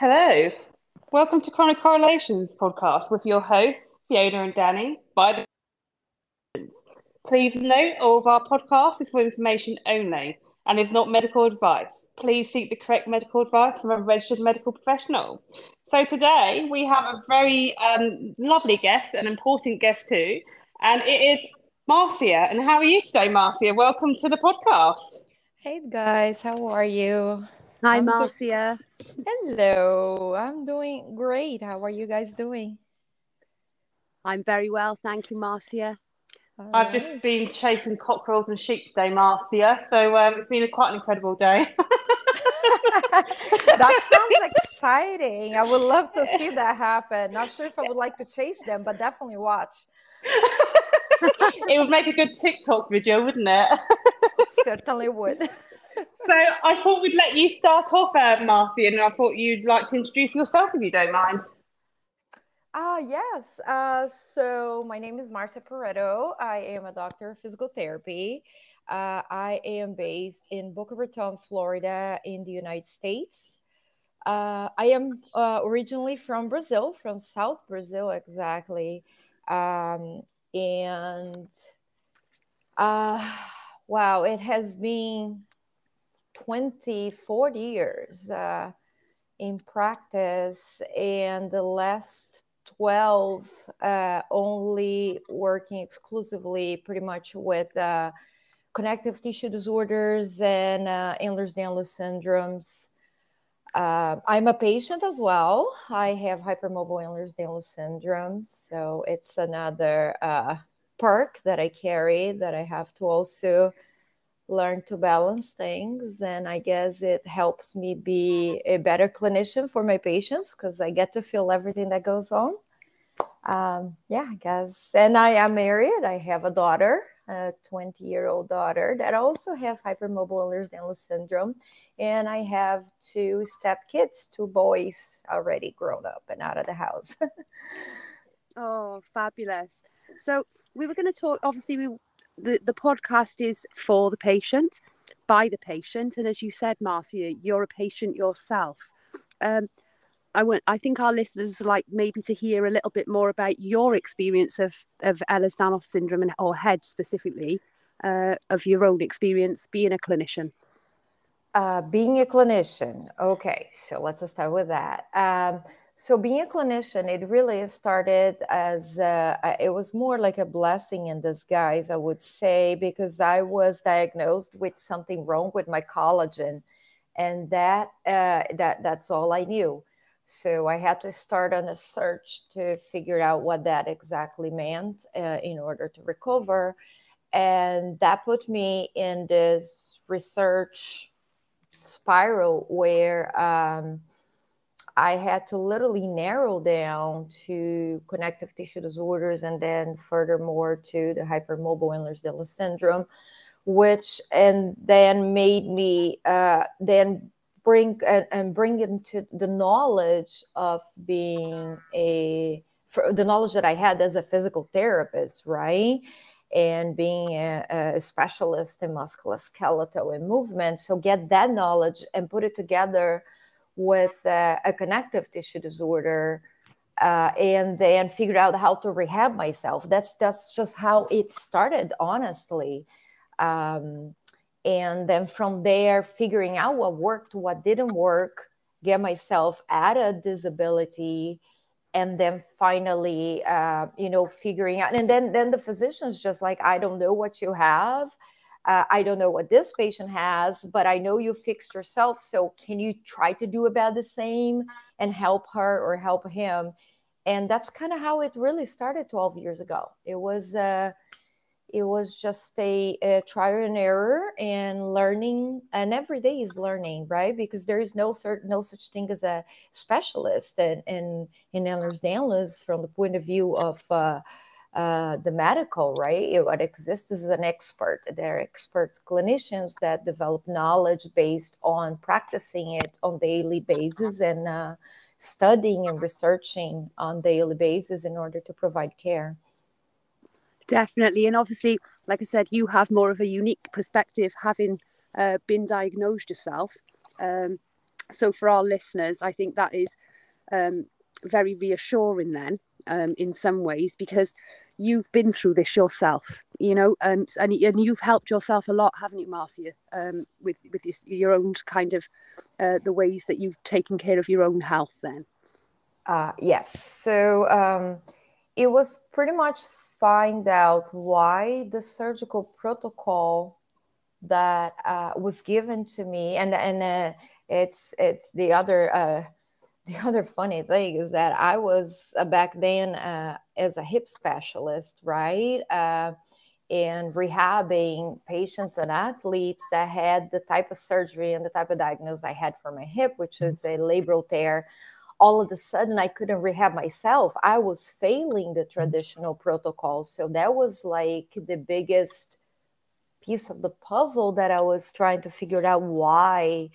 Hello, welcome to Chronic Correlations podcast with your hosts Fiona and Danny. By the please note all of our podcast is for information only and is not medical advice. Please seek the correct medical advice from a registered medical professional. So today we have a very um, lovely guest, an important guest too, and it is Marcia. And how are you today, Marcia? Welcome to the podcast. Hey guys, how are you? Hi, I'm Marcia. Hello, I'm doing great. How are you guys doing? I'm very well, thank you, Marcia. All I've right. just been chasing cockerels and sheep today, Marcia. So um, it's been a, quite an incredible day. that sounds exciting. I would love to see that happen. Not sure if I would like to chase them, but definitely watch. it would make a good TikTok video, wouldn't it? Certainly would. So I thought we'd let you start off, uh, Marcy, and I thought you'd like to introduce yourself if you don't mind. Ah, uh, yes. Uh, so my name is Marcia Perretto. I am a doctor of physical therapy. Uh, I am based in Boca Raton, Florida, in the United States. Uh, I am uh, originally from Brazil, from South Brazil, exactly. Um, and uh, wow, it has been 20, 40 years uh, in practice, and the last 12 uh, only working exclusively pretty much with uh, connective tissue disorders and uh, Ehlers-Danlos syndromes. Uh, I'm a patient as well. I have hypermobile Ehlers-Danlos syndrome, so it's another uh, perk that I carry that I have to also learn to balance things. And I guess it helps me be a better clinician for my patients because I get to feel everything that goes on. Um, yeah, I guess. And I am married. I have a daughter a 20 year old daughter that also has hypermobile Ehlers-Danlos syndrome. And I have two step kids, two boys already grown up and out of the house. oh, fabulous. So we were going to talk, obviously, we, the, the podcast is for the patient, by the patient. And as you said, Marcia, you're a patient yourself. Um, I want I think our listeners like maybe to hear a little bit more about your experience of of Ehlers-Danlos syndrome and or hEDS specifically uh, of your own experience being a clinician. Uh, being a clinician, okay. So let's just start with that. Um, so being a clinician, it really started as a, it was more like a blessing in disguise, I would say, because I was diagnosed with something wrong with my collagen, and that uh, that that's all I knew. So I had to start on a search to figure out what that exactly meant uh, in order to recover. And that put me in this research spiral where um, I had to literally narrow down to connective tissue disorders and then furthermore to the hypermobile Ehlers-Danlos syndrome, which and then made me uh, then bring and, and bring into the knowledge of being a the knowledge that I had as a physical therapist, right? And being a, a specialist in musculoskeletal and movement. So get that knowledge and put it together with uh, a connective tissue disorder uh, and then figure out how to rehab myself. That's that's just how it started, honestly. Um, and then from there figuring out what worked what didn't work get myself at a disability and then finally uh, you know figuring out and then then the physician's just like i don't know what you have uh, i don't know what this patient has but i know you fixed yourself so can you try to do about the same and help her or help him? And that's kind of how it really started 12 years ago. It was uh, it was just a, a, trial and error and learning and every day is learning right? Because there is no certain no such thing as a specialist in in, in Ehlers-Danlos from the point of view of uh, uh, the medical right what exists is an expert there are experts clinicians that develop knowledge based on practicing it on daily basis and uh, studying and researching on daily basis in order to provide care Definitely. And obviously, like I said, you have more of a unique perspective having uh, been diagnosed yourself. Um, so for our listeners, I think that is um, very reassuring then um, in some ways because you've been through this yourself, you know, and and, and you've helped yourself a lot, haven't you, Marcia, um, with with your, your own kind of uh, the ways that you've taken care of your own health then. Uh, yes. So um, it was pretty much find out why the surgical protocol that uh, was given to me, and and uh, it's it's the other uh, the other funny thing is that I was uh, back then uh, as a hip specialist, right? Uh, and rehabbing patients and athletes that had the type of surgery and the type of diagnosis I had for my hip, which mm-hmm. was a labral tear. All of a sudden, I couldn't rehab myself. I was failing the mm-hmm. traditional protocol. So that was like the biggest piece of the puzzle that I was trying to figure out why.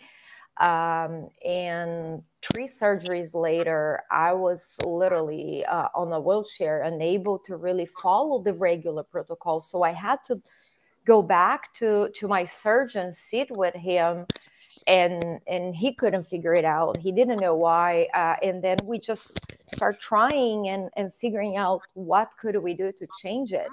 Um, and three surgeries later, I was literally uh, on a wheelchair, unable to really follow the regular protocol. So I had to go back to to my surgeon, sit with him, and and he couldn't figure it out. He didn't know why. Uh, and then we just start trying and and figuring out what could we do to change it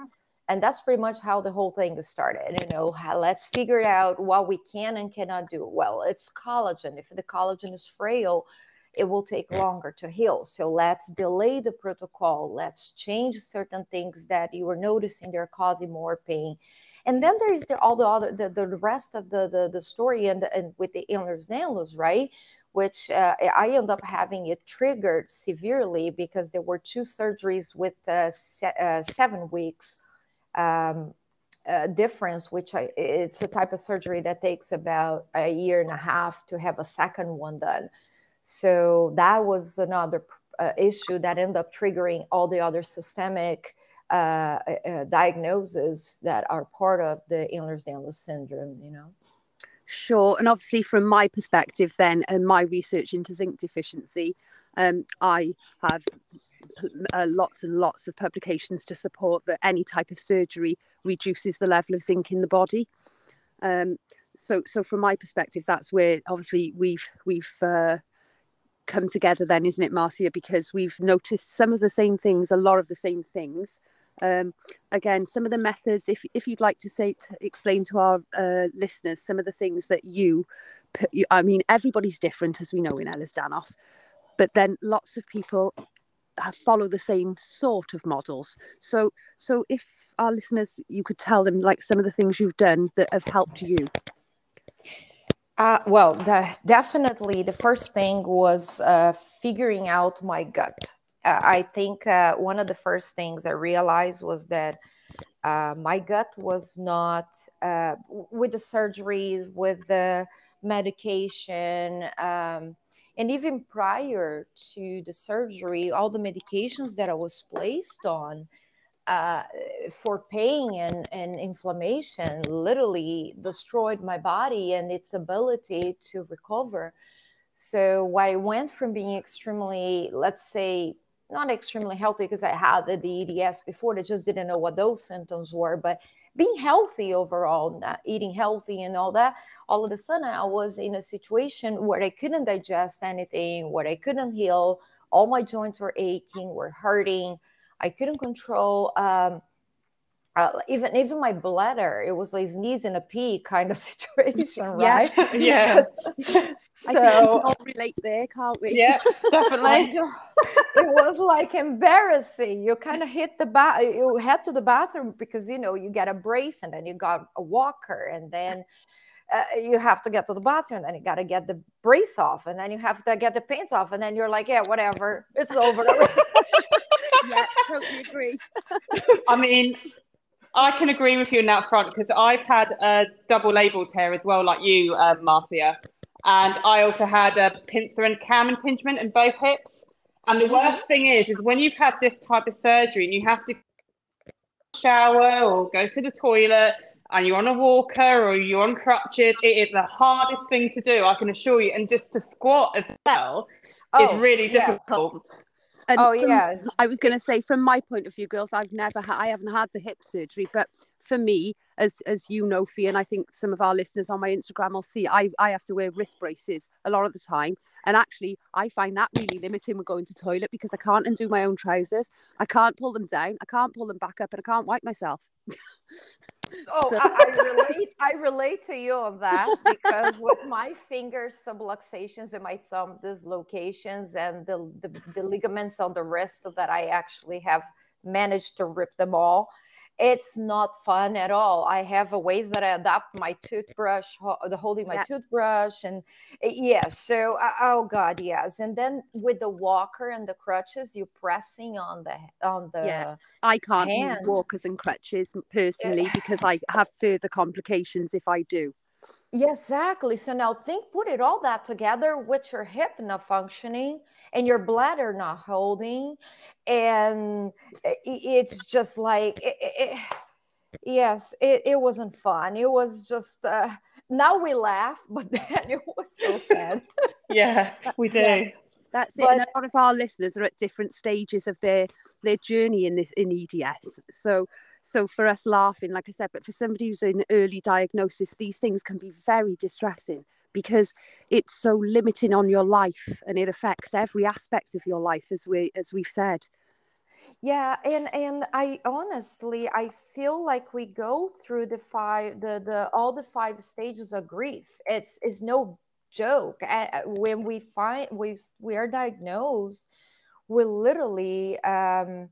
and that's pretty much how the whole thing started you know how, let's figure out what we can and cannot do. Well it's collagen. If the collagen is frail it will take longer to heal. So let's delay the protocol. Let's change certain things that you were noticing they're causing more pain. And then there is the, all the other the, the rest of the the, the story and, the, and with the Ehlers-Danlos right? Which uh, I ended up having it triggered severely because there were two surgeries with uh, se- uh, seven weeks um, uh, difference, which I, it's a type of surgery that takes about a year and a half to have a second one done. So that was another uh, issue that ended up triggering all the other systemic uh, uh, diagnoses that are part of the Ehlers-Danlos syndrome. You know. Sure, and obviously from my perspective, then, and my research into zinc deficiency, um, I have uh, lots and lots of publications to support that any type of surgery reduces the level of zinc in the body. Um, so, so from my perspective, that's where obviously we've we've uh, come together. Then, isn't it, Marcia? Because we've noticed some of the same things, a lot of the same things. Um, again, some of the methods. If if you'd like to say to explain to our uh, listeners some of the things that you, I mean, everybody's different, as we know in Ehlers-Danlos, but then lots of people follow the same sort of models. So, so if our listeners, you could tell them like some of the things you've done that have helped you. Uh, well, the, definitely the first thing was uh, figuring out my gut. Uh, I think uh, one of the first things I realized was that uh, my gut was not uh, with the surgeries, with the medication. Um, and even prior to the surgery, all the medications that I was placed on uh, for pain and, and inflammation literally destroyed my body and its ability to recover. So I went from being extremely, let's say, not extremely healthy because I had the, the EDS before, I just didn't know what those symptoms were, but being healthy overall, eating healthy and all that, all of a sudden I was in a situation where I couldn't digest anything, where I couldn't heal. All my joints were aching, were hurting. I couldn't control um, uh, even even my bladder. It was like sneeze and a pee kind of situation, right? Yeah. yeah. so, I think we can all relate there, can't we? Yeah, definitely. it was like embarrassing. You kind of hit the bath. You head to the bathroom because you know you get a brace and then you got a walker and then. Uh, you have to get to the bathroom, and then you got to get the brace off, and then you have to get the pants off, and then you're like, yeah, whatever, it's over. yeah, totally agree. I mean, I can agree with you in that front because I've had a double labral tear as well, like you, uh, Marcia. And I also had a pincer and cam impingement in both hips. And the worst thing is, is when you've had this type of surgery and you have to shower or go to the toilet and you're on a walker or you're on crutches, it is the hardest thing to do, I can assure you. And just to squat as well oh, is really difficult. And oh from- yes. I was going to say, from my point of view, girls, I've never, ha- I haven't had the hip surgery, but for me, as as you know, Fee, and I think some of our listeners on my Instagram will see, I I have to wear wrist braces a lot of the time, and actually, I find that really limiting when going to toilet because I can't undo my own trousers, I can't pull them down, I can't pull them back up, and I can't wipe myself. Oh, So- I, I relate. I relate to you on that because with my fingers subluxations and my thumb dislocations and the, the the ligaments on the wrist that I actually have managed to rip them all. It's not fun at all. I have a ways that I adapt my toothbrush, the holding my Yeah. toothbrush, and yes. So, uh, oh god, yes. And then with the walker and the crutches, you're pressing on the on the. Yeah. I can't use walkers and crutches personally because I have further complications if I do. Yeah, exactly. So now think, put it all that together with your hip not functioning and your bladder not holding, and i- i- it's just like, it, it- it- yes, it, it wasn't fun. It was just. Uh, now we laugh, but then it was so sad. Yeah, we do. Yeah. That's it. and a lot of our listeners are at different stages of their their journey in this in EDS. So so for us laughing, like I said, but for somebody who's in early diagnosis, these things can be very distressing because it's so limiting on your life and it affects every aspect of your life as we as we've said. Yeah, and and I honestly I feel like we go through the five the the all the five stages of grief. It's it's no joke. When we find we we are diagnosed, we literally um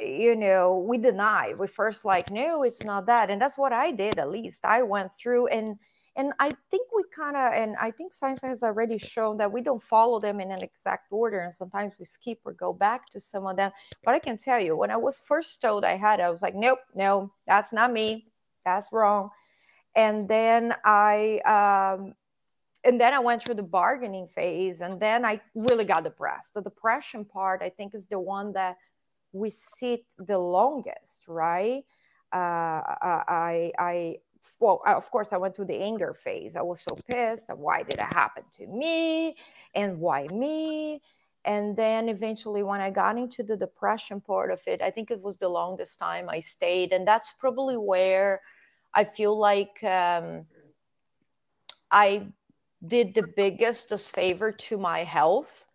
you know we deny we first like no it's not that and that's what i did at least. I went through and and i think we kind of and i think science has already shown that we don't follow them in an exact order and sometimes we skip or go back to some of them. But i can tell you when i was first told i had i was like nope no that's not me. That's wrong. And then i um and then i went through the bargaining phase and then i really got depressed. The depression part i think is the one that we sit the longest, right? Uh, I, I, well, of course, I went through the anger phase. I was so pissed. Why did it happen to me? And why me? And then eventually, when I got into the depression part of it, I think it was the longest time I stayed. And that's probably where I feel like um, I did the biggest disfavor to my health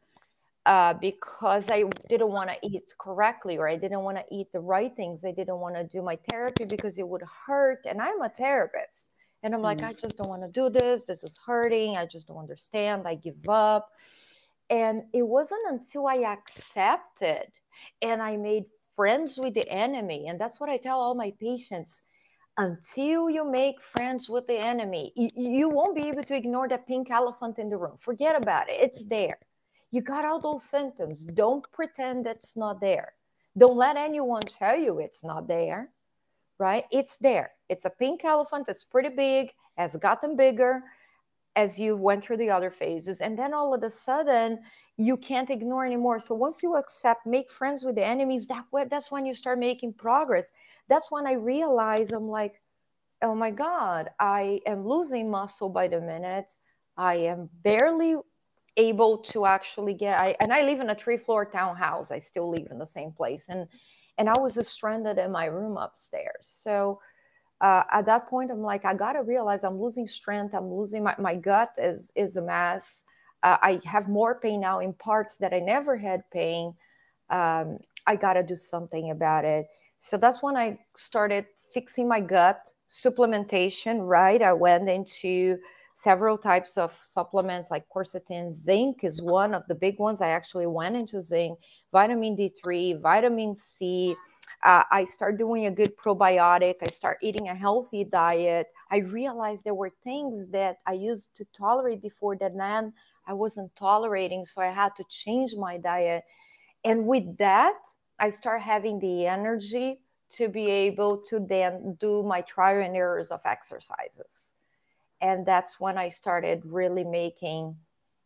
uh, because I didn't want to eat correctly or I didn't want to eat the right things. I didn't want to do my therapy because it would hurt. And I'm a therapist. And I'm like, Mm. I just don't want to do this. This is hurting. I just don't understand. I give up. And it wasn't until I accepted and I made friends with the enemy. And that's what I tell all my patients. Until you make friends with the enemy, you, you won't be able to ignore the pink elephant in the room. Forget about it. It's there you got all those symptoms. Don't pretend it's not there. Don't let anyone tell you it's not there, right? It's there. It's a pink elephant. It's pretty big, has gotten bigger as you went through the other phases. And then all of a sudden, you can't ignore anymore. So once you accept, make friends with the enemies, that way, that's when you start making progress. That's when I realize I'm like, oh my God, I am losing muscle by the minute. I am barely able to actually get I and I live in a three floor townhouse. I still live in the same place and and I was stranded in my room upstairs. So uh, at that point, I'm like, I gotta realize I'm losing strength. I'm losing my, my gut is is a mess. Uh, I have more pain now in parts that I never had pain. Um, I gotta do something about it. So that's when I started fixing my gut supplementation. Right, I went into several types of supplements like quercetin. Zinc is one of the big ones. I actually went into zinc vitamin d3 vitamin c. Uh, i start doing a good probiotic. I start eating a healthy diet. I realized there were things that i used to tolerate before that then i wasn't tolerating so i had to change my diet. And with that i start having the energy to be able to then do my trial and errors of exercises and that's when I started really making,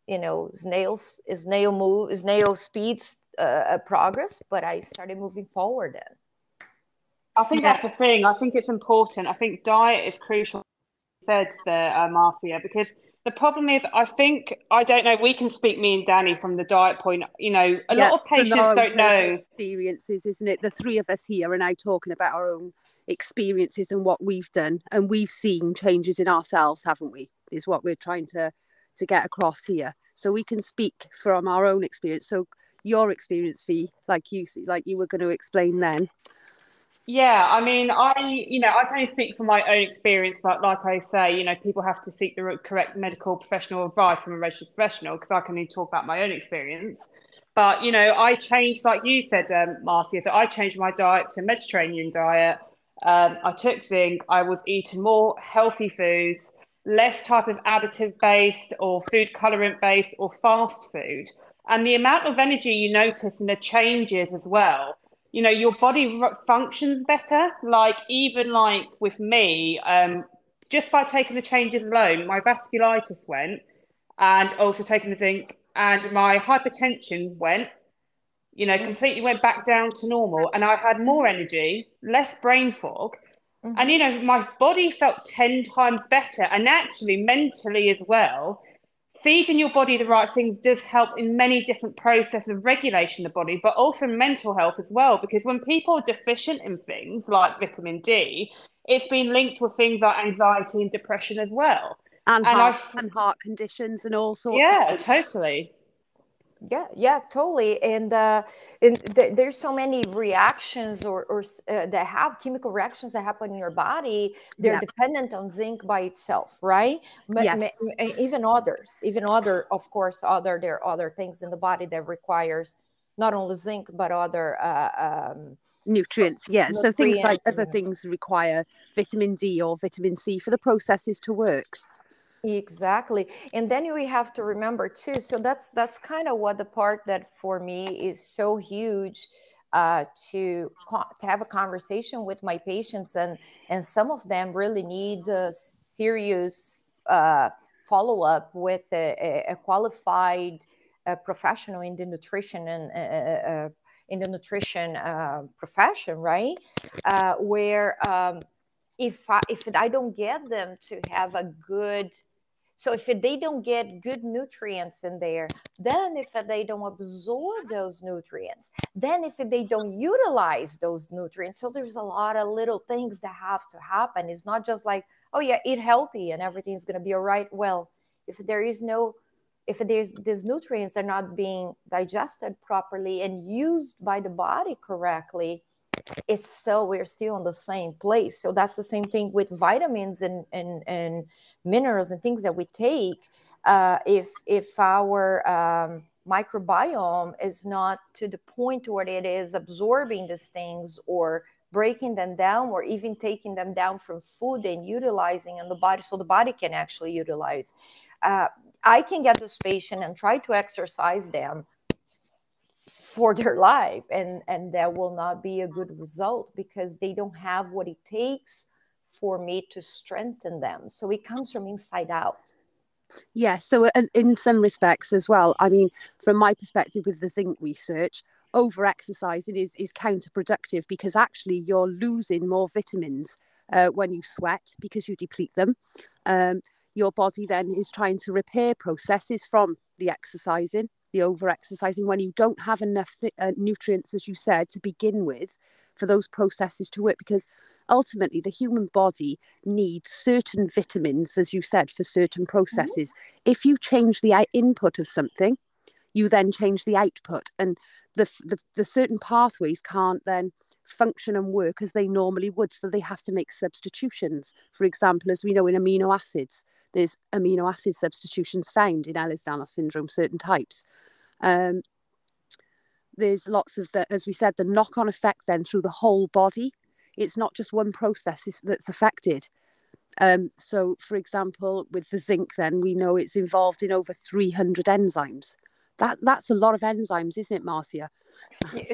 you know, snails snail move snail speeds uh, progress. But I started moving forward then. I think that's the thing. I think it's important. I think diet is crucial. Said there, uh, Marcia, because the problem is, I think I don't know. We can speak me and Danny from the diet point. You know, a Yeah, lot of patients don't know. experiences, isn't it? The three of us here are now talking about our own experiences and what we've done, and we've seen changes in ourselves, haven't we? Is what we're trying to to get across here. So we can speak from our own experience. So your experience, Fee, like you like you were going to explain then. Yeah, I mean, I, you know, I can only speak from my own experience, but like I say, you know, people have to seek the correct medical professional advice from a registered professional because I can only talk about my own experience. But, you know, I changed, like you said, um, Marcia, so I changed my diet to Mediterranean diet. Um, I took zinc. I was eating more healthy foods, less type of additive based or food colorant based or fast food. And the amount of energy you notice and the changes as well you know your body functions better like even like with me um just by taking the changes alone my vasculitis went and also taking the zinc and my hypertension went you know completely went back down to normal and i had more energy less brain fog Mhm. and you know my body felt 10 times better and actually mentally as well feeding your body the right things does help in many different processes of regulation of the body, but also mental health as well. Because when people are deficient in things like vitamin D, it's been linked with things like anxiety and depression as well. And, And heart, and heart conditions and all sorts Yeah, of things. totally. Yeah yeah totally and uh and th- there's so many reactions or or uh, that have chemical reactions that happen in your body they're Yeah. dependent on zinc by itself right Yes. ma- even others even other of course other there are other things in the body that requires not only zinc but other uh, um nutrients yeah so things like other things require vitamin d or vitamin c for the processes to work Exactly. And then we have to remember too. So that's that's kind of what the part that for me is so huge uh, to co- to have a conversation with my patients and and some of them really need serious uh, follow up with a, a- qualified uh, professional in the nutrition and uh, in the nutrition uh, profession, right? Uh, where um, if I, if I don't get them to have a good so if they don't get good nutrients in there then if they don't absorb those nutrients then if they don't utilize those nutrients so there's a lot of little things that have to happen. It's not just like oh yeah eat healthy and everything's to be all right well if there is no if there's these nutrients are not being digested properly and used by the body correctly it's so we're still on the same place. So that's the same thing with vitamins and and, and minerals and things that we take. Uh, if if our um, microbiome is not to the point where it is absorbing these things or breaking them down or even taking them down from food and utilizing in the body so the body can actually utilize. Uh, i can get this patient and try to exercise them for their life and and that will not be a good result because they don't have what it takes for me to strengthen them. So it comes from inside out. Yeah so uh, in some respects as well i mean from my perspective with the zinc research over exercising is is counterproductive because actually you're losing more vitamins uh, when you sweat because you deplete them. Um, your body then is trying to repair processes from the exercising the over exercising when you don't have enough th- uh, nutrients as you said to begin with for those processes to work because ultimately the human body needs certain vitamins as you said for certain processes. If you change the input of something you then change the output and the, the the certain pathways can't then function and work as they normally would so they have to make substitutions. For example as we know in amino acids there's amino acid substitutions found in Ehlers-Danlos syndrome certain types. Um, there's lots of the as we said the knock-on effect then through the whole body. It's not just one process that's affected. Um, so for example with the zinc then we know it's involved in over 300 enzymes. That that's a lot of enzymes isn't it marcia?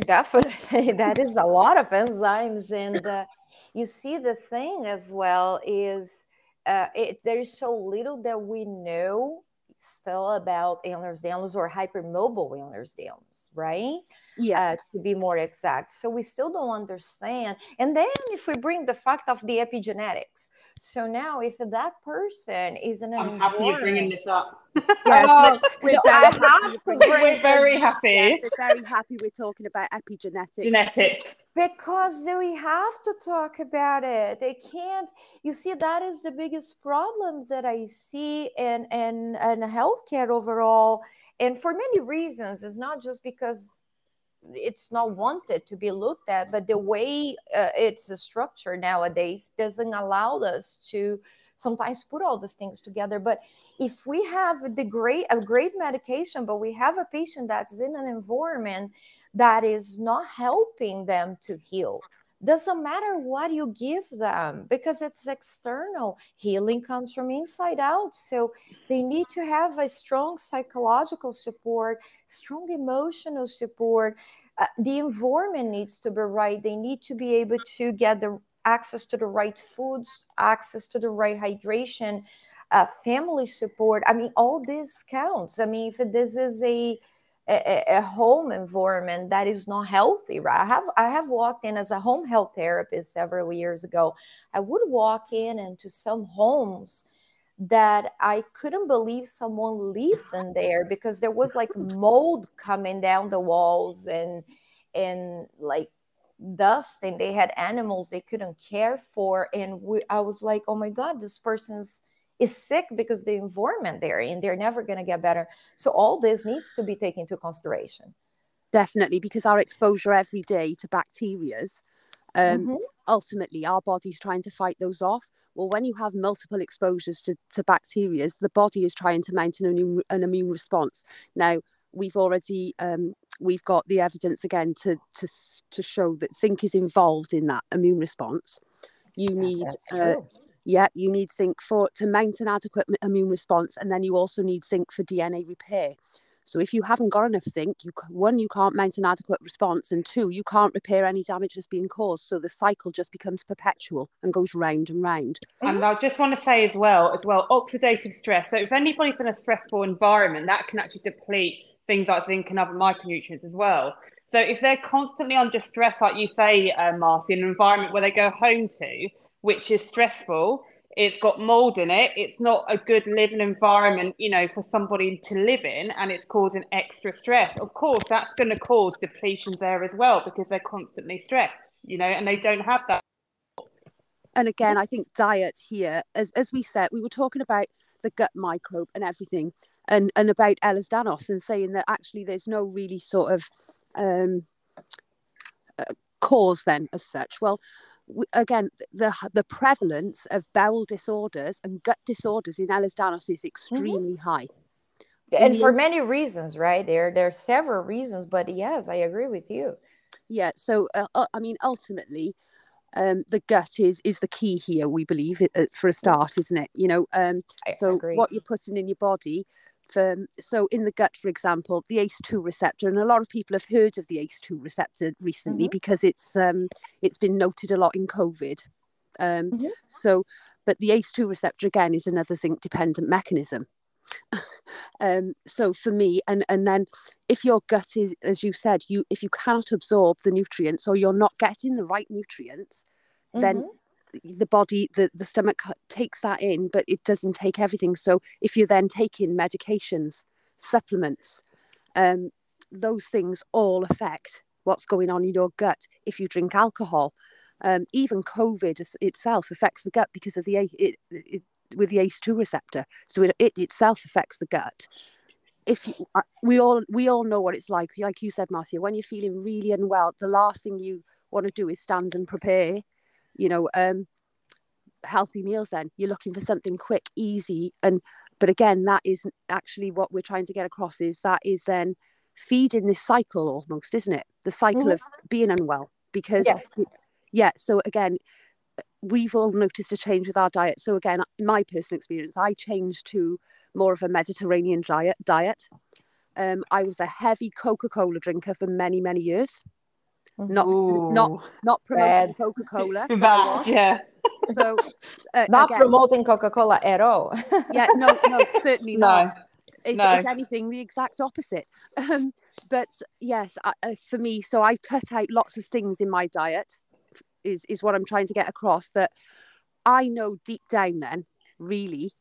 Definitely, that is a lot of enzymes, and uh, you see the thing as well is uh, it, there is so little that we know still about Ehlers-Danlos or hypermobile Ehlers-Danlos, right? Yeah. Uh, to be more exact. So we still don't understand. And then if we bring the fact of the epigenetics, so now if that person is an I'm happy you're bringing this up. Yes, Oh, but we're no, very I happy have you to bring it bring We're very Yes, happy. we're very happy we're talking about epigenetics. Genetics. because we have to talk about it they can't you see that is the biggest problem that i see in in, in healthcare overall and for many reasons it's not just because it's not wanted to be looked at but the way uh, it's structured nowadays doesn't allow us to sometimes put all these things together. But if we have the great a great medication but we have a patient that's in an environment that is not helping them to heal doesn't matter what you give them because it's external. Healing comes from inside out. So they need to have a strong psychological support strong emotional support. Uh, the environment needs to be right. They need to be able to get the access to the right foods access to the right hydration uh, family support. I mean all this counts. I mean if this is a a, a home environment that is not healthy right? I have i have walked in as a home health therapist several years ago. I would walk in into some homes that i couldn't believe someone lived in there because there was like mold coming down the walls and and like dust and they had animals they couldn't care for and we, i was like oh my god this person's is sick because the environment they're in they're never going to get better so all this needs to be taken into consideration Definitely, because our exposure every day to bacterias, um, Mhm. ultimately our body's trying to fight those off. Well, when you have multiple exposures to, to bacterias, the body is trying to mount an immune, an immune response. Now, we've already um, we've got the evidence again to to to show that zinc is involved in that immune response. You Yeah, need uh, yeah, you need zinc for to mount an adequate immune response, and then you also need zinc for DNA repair. So if you haven't got enough zinc, you one you can't mount an adequate response, and two you can't repair any damage that's being caused. So the cycle just becomes perpetual and goes round and round. And I just want to say as well, as well, oxidative stress. So if anybody's in a stressful environment, that can actually deplete things like zinc and other micronutrients as well. So if they're constantly under stress, like you say, uh, Marcy, in an environment where they go home to, which is stressful, it's got mold in it, it's not a good living environment, you know, for somebody to live in, and it's causing extra stress. Of course, that's going to cause depletions there as well because they're constantly stressed, you know, and they don't have that. And again, I think diet here, as as we said, we were talking about the gut microbe and everything, and and about Ehlers-Danlos, and saying that actually there's no really sort of um, uh, cause then as such. Well, w- again, the the prevalence of bowel disorders and gut disorders in Ehlers-Danlos is extremely high. and for many reasons right there there are several reasons but yes i agree with you Yeah. So uh, uh, I mean, ultimately, um, the gut is is the key here. We believe uh, for a start, isn't it? You know, um, so what you're putting in your body. For, so in the gut, for example, the ACE2 receptor, and a lot of people have heard of the ACE2 receptor recently Mhm. because it's um, it's been noted a lot in COVID. Um, Mhm. So, but the ACE2 receptor again is another zinc dependent mechanism. um, so for me, and and then if your gut is, as you said, you if you cannot absorb the nutrients or you're not getting the right nutrients, then Mhm. The body the, the stomach takes that in but it doesn't take everything. So if you're then taking medications supplements um, those things all affect what's going on in your gut. If you drink alcohol um, even covid itself affects the gut because of the it, it, with the ace2 receptor. So it, it itself affects the gut. If you, uh, we all we all know what it's like. Like you said marcia when you're feeling really unwell the last thing you want to do is stand and prepare you know um healthy meals then. You're looking for something quick easy and but again that is actually what we're trying to get across is that is then feeding this cycle almost isn't it? The cycle Mhm. of being unwell because yes. yeah so again we've all noticed a change with our diet. So again my personal experience i changed to more of a mediterranean diet diet. Um, i was a heavy coca-cola drinker for many many years not not Ooh, not promoting coca-cola but I bad, was. yeah. so uh, not again, promoting coca-cola at all yeah no no certainly not if, No. if anything, the exact opposite. Um, but yes, I, uh, for me, so I've cut out lots of things in my diet. Is is what I'm trying to get across that I know deep down. Then, really,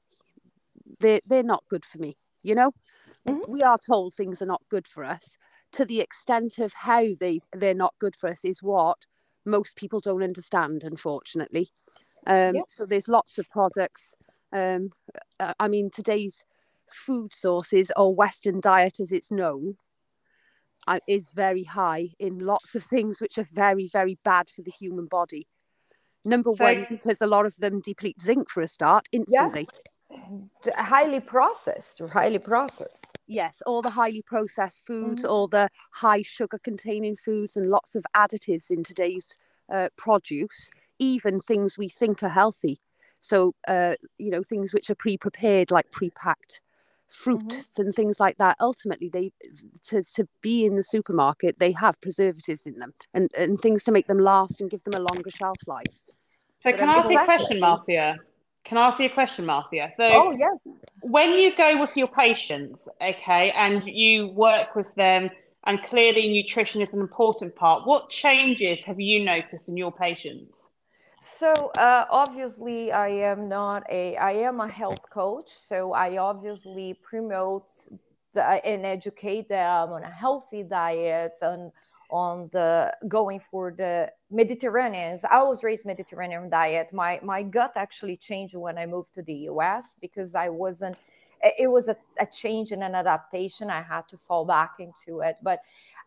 they they're not good for me. You know, Mhm. we are told things are not good for us. To the extent of how they they're not good for us is what most people don't understand, unfortunately. Um, Yeah. So there's lots of products. Um, uh, I mean, today's food sources or Western diet, as it's known, uh, is very high in lots of things which are very, very bad for the human body. Number So- one, because a lot of them deplete zinc for a start instantly. D- highly processed, highly processed. Yes, all the highly processed foods, Mhm. all the high sugar containing foods, and lots of additives in today's uh, produce, even things we think are healthy. So, uh, you know, things which are pre prepared, like pre packed fruits and things like that. Ultimately, they to, to be in the supermarket, they have preservatives in them and, and things to make them last and give them a longer shelf life. So But can I ask you a question, Marcia? Can I ask you a question, Marcia? So Oh yes, when you go with your patients, okay, and you work with them, and clearly nutrition is an important part, what changes have you noticed in your patients? So uh, obviously, I am not a. I am a health coach, so I obviously promote and educate them on a healthy diet and on the going for the Mediterranean. I was raised Mediterranean diet. My my gut actually changed when I moved to the U.S. because I wasn't. it- It was a, a change and an adaptation. I had to fall back into it. But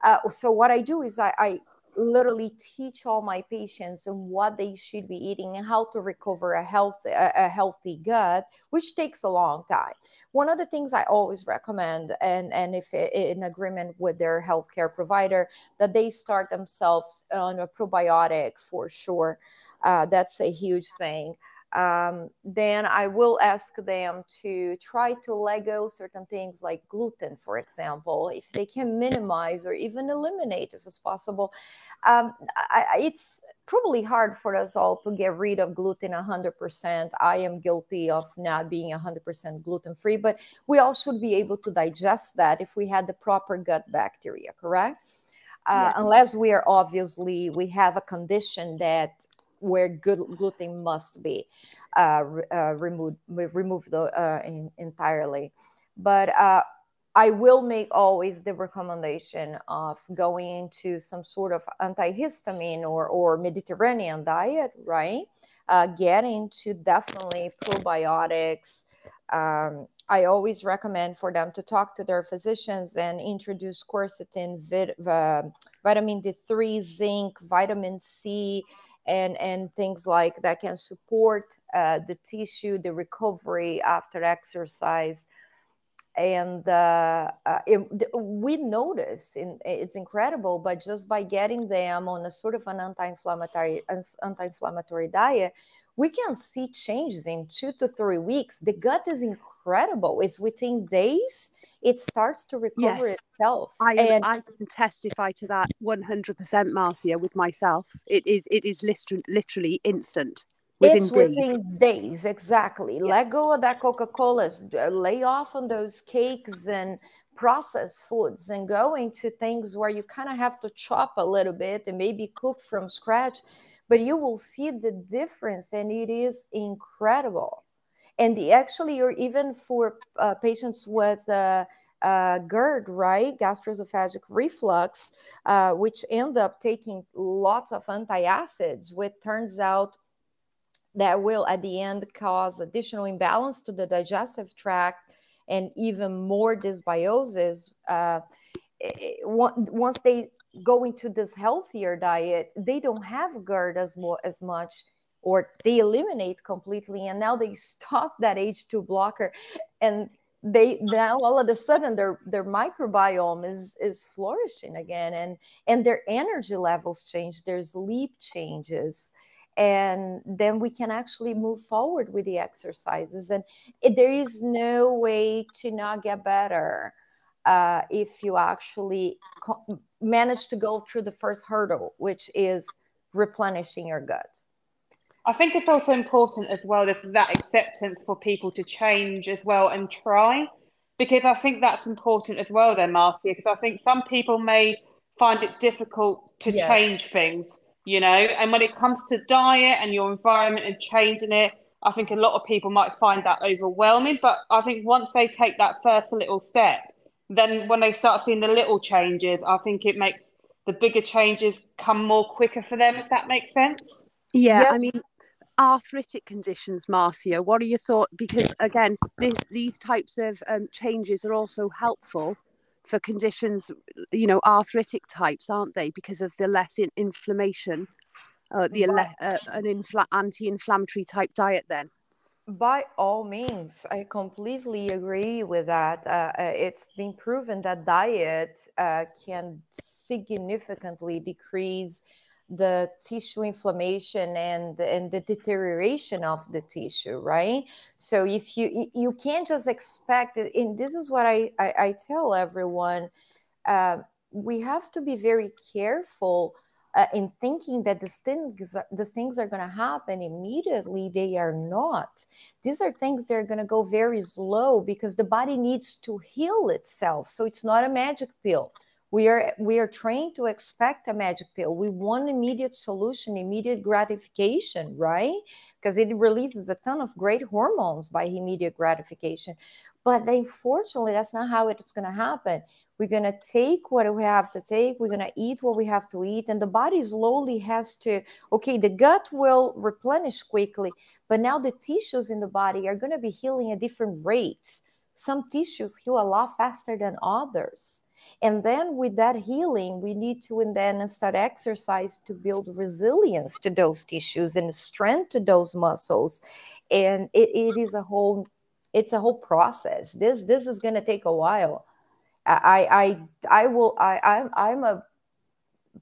uh, so what I do is I, I literally teach all my patients on what they should be eating and how to recover a healthy a, a healthy gut which takes a long time. One of the things i always recommend and and if in agreement with their healthcare provider that they start themselves on a probiotic for sure. Uh, that's a huge thing um, then I will ask them to try to let go certain things like gluten, for example, if they can minimize or even eliminate if it's possible. Um, I, I- it's probably hard for us all to get rid of gluten 100%. I am guilty of not being 100% gluten free, but we all should be able to digest that if we had the proper gut bacteria, correct? Uh, Yeah. Unless we are obviously, we have a condition that where good gluten must be uh, uh, removed removed uh, in, entirely. But uh, I will make always the recommendation of going into some sort of antihistamine or, or Mediterranean diet, right? Uh, get into definitely probiotics. Um, I always recommend for them to talk to their physicians and introduce quercetin, vit, uh, vitamin D3, zinc, vitamin C, and and things like that can support uh, the tissue, the recovery after exercise. And uh, uh, it, we notice in, it's incredible, but just by getting them on a sort of an anti-inflammatory anti-inflammatory diet, we can see changes in two to three weeks. The gut is incredible. It's within days it starts to recover Yes. itself. I and I can testify to that 100%, Marcia, with myself. It is it is liter- literally instant within it's days. within days, exactly. Let go of that Coca Cola, uh, lay off on those cakes and processed foods, and go into things where you kind of have to chop a little bit and maybe cook from scratch. But you will see the difference, and it is incredible. And the actually, or even for uh, patients with uh, uh, GERD, right, gastroesophagic reflux, uh, which end up taking lots of antacids, which turns out that will at the end cause additional imbalance to the digestive tract and even more dysbiosis. Uh, once they go into this healthier diet, they don't have GERD as, as much or they eliminate completely and now they stop that H2 blocker and they now all of a sudden their their microbiome is is flourishing again and and their energy levels change their sleep changes and then we can actually move forward with the exercises and it, there is no way to not get better uh, if you actually co- manage to go through the first hurdle which is replenishing your gut I think it's also important as well, there's that acceptance for people to change as well and try. because I think that's important as well, then, Marcia, because I think some people may find it difficult to yes. change things, you know, and when it comes to diet and your environment and changing it, I think a lot of people might find that overwhelming. But I think once they take that first little step, then when they start seeing the little changes, I think it makes the bigger changes come more quicker for them, if that makes sense. Yeah, yes. I mean, arthritic conditions, Marcia, what are your thoughts? Because again, this, these types of um, changes are also helpful for conditions, you know, arthritic types, aren't they? Because of the less in- inflammation, uh, the ele- uh, an infl- anti-inflammatory type diet. Then, by all means, I completely agree with that. Uh, uh it's been proven that diet uh, can significantly decrease the tissue inflammation and and the deterioration of the tissue right? So if you you can't just expect it and this is what i i, I tell everyone uh, we have to be very careful uh, in thinking that these things these things are going to happen immediately. They are not. These are things that are going to go very slow because the body needs to heal itself. So it's not a magic pill we are we are trained to expect a magic pill. We want immediate solution immediate gratification right? Because it releases a ton of great hormones by immediate gratification. But unfortunately that's not how it's going to happen. We're going to take what we have to take. We're going to eat what we have to eat. And the body slowly has to okay the gut will replenish quickly but now the tissues in the body are going to be healing at different rates. Some tissues heal a lot faster than others and then with that healing, we need to and then start exercise to build resilience to those tissues and strength to those muscles. And it, it is a whole it's a whole process. This this is going to take a while. I I I will I I'm I'm a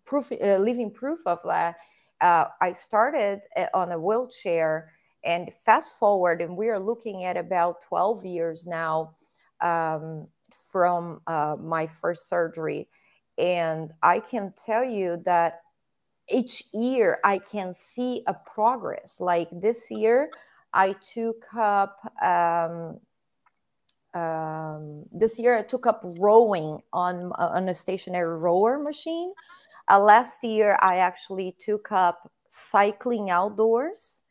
proof uh, living proof of that. Uh, I started uh, on a wheelchair, and fast forward, and we are looking at about twelve years now. Um, from uh, my first surgery. And I can tell you that each year I can see a progress. Like this year, I took up, um, um, this year I took up rowing on, on a stationary rower machine. Uh, last year, I actually took up cycling outdoors.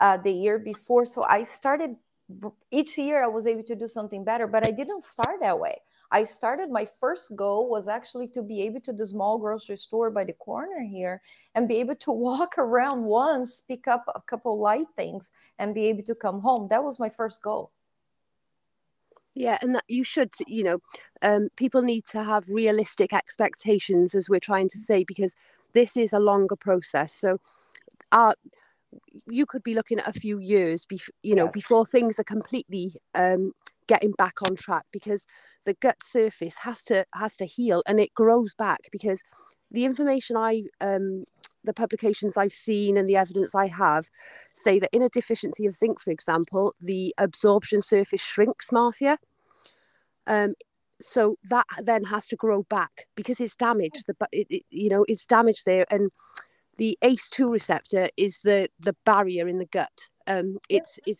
Uh, the year before, so I started each year I was able to do something better, but I didn't start that way. I started my first goal was actually to be able to the small grocery store by the corner here and be able to walk around once, pick up a couple light things, and be able to come home. That was my first goal. Yeah, and that you should, you know, um, people need to have realistic expectations, as we're trying to say, because this is a longer process. So, our you could be looking at a few years, bef- you know, yes. before things are completely um, getting back on track because the gut surface has to has to heal and it grows back because the information I um, the publications I've seen and the evidence I have say that in a deficiency of zinc, for example, the absorption surface shrinks, Marcia. Um, so that then has to grow back because it's damaged. The it, it, you know it's damaged there, and the ACE2 receptor is the the barrier in the gut. Um, it's yes.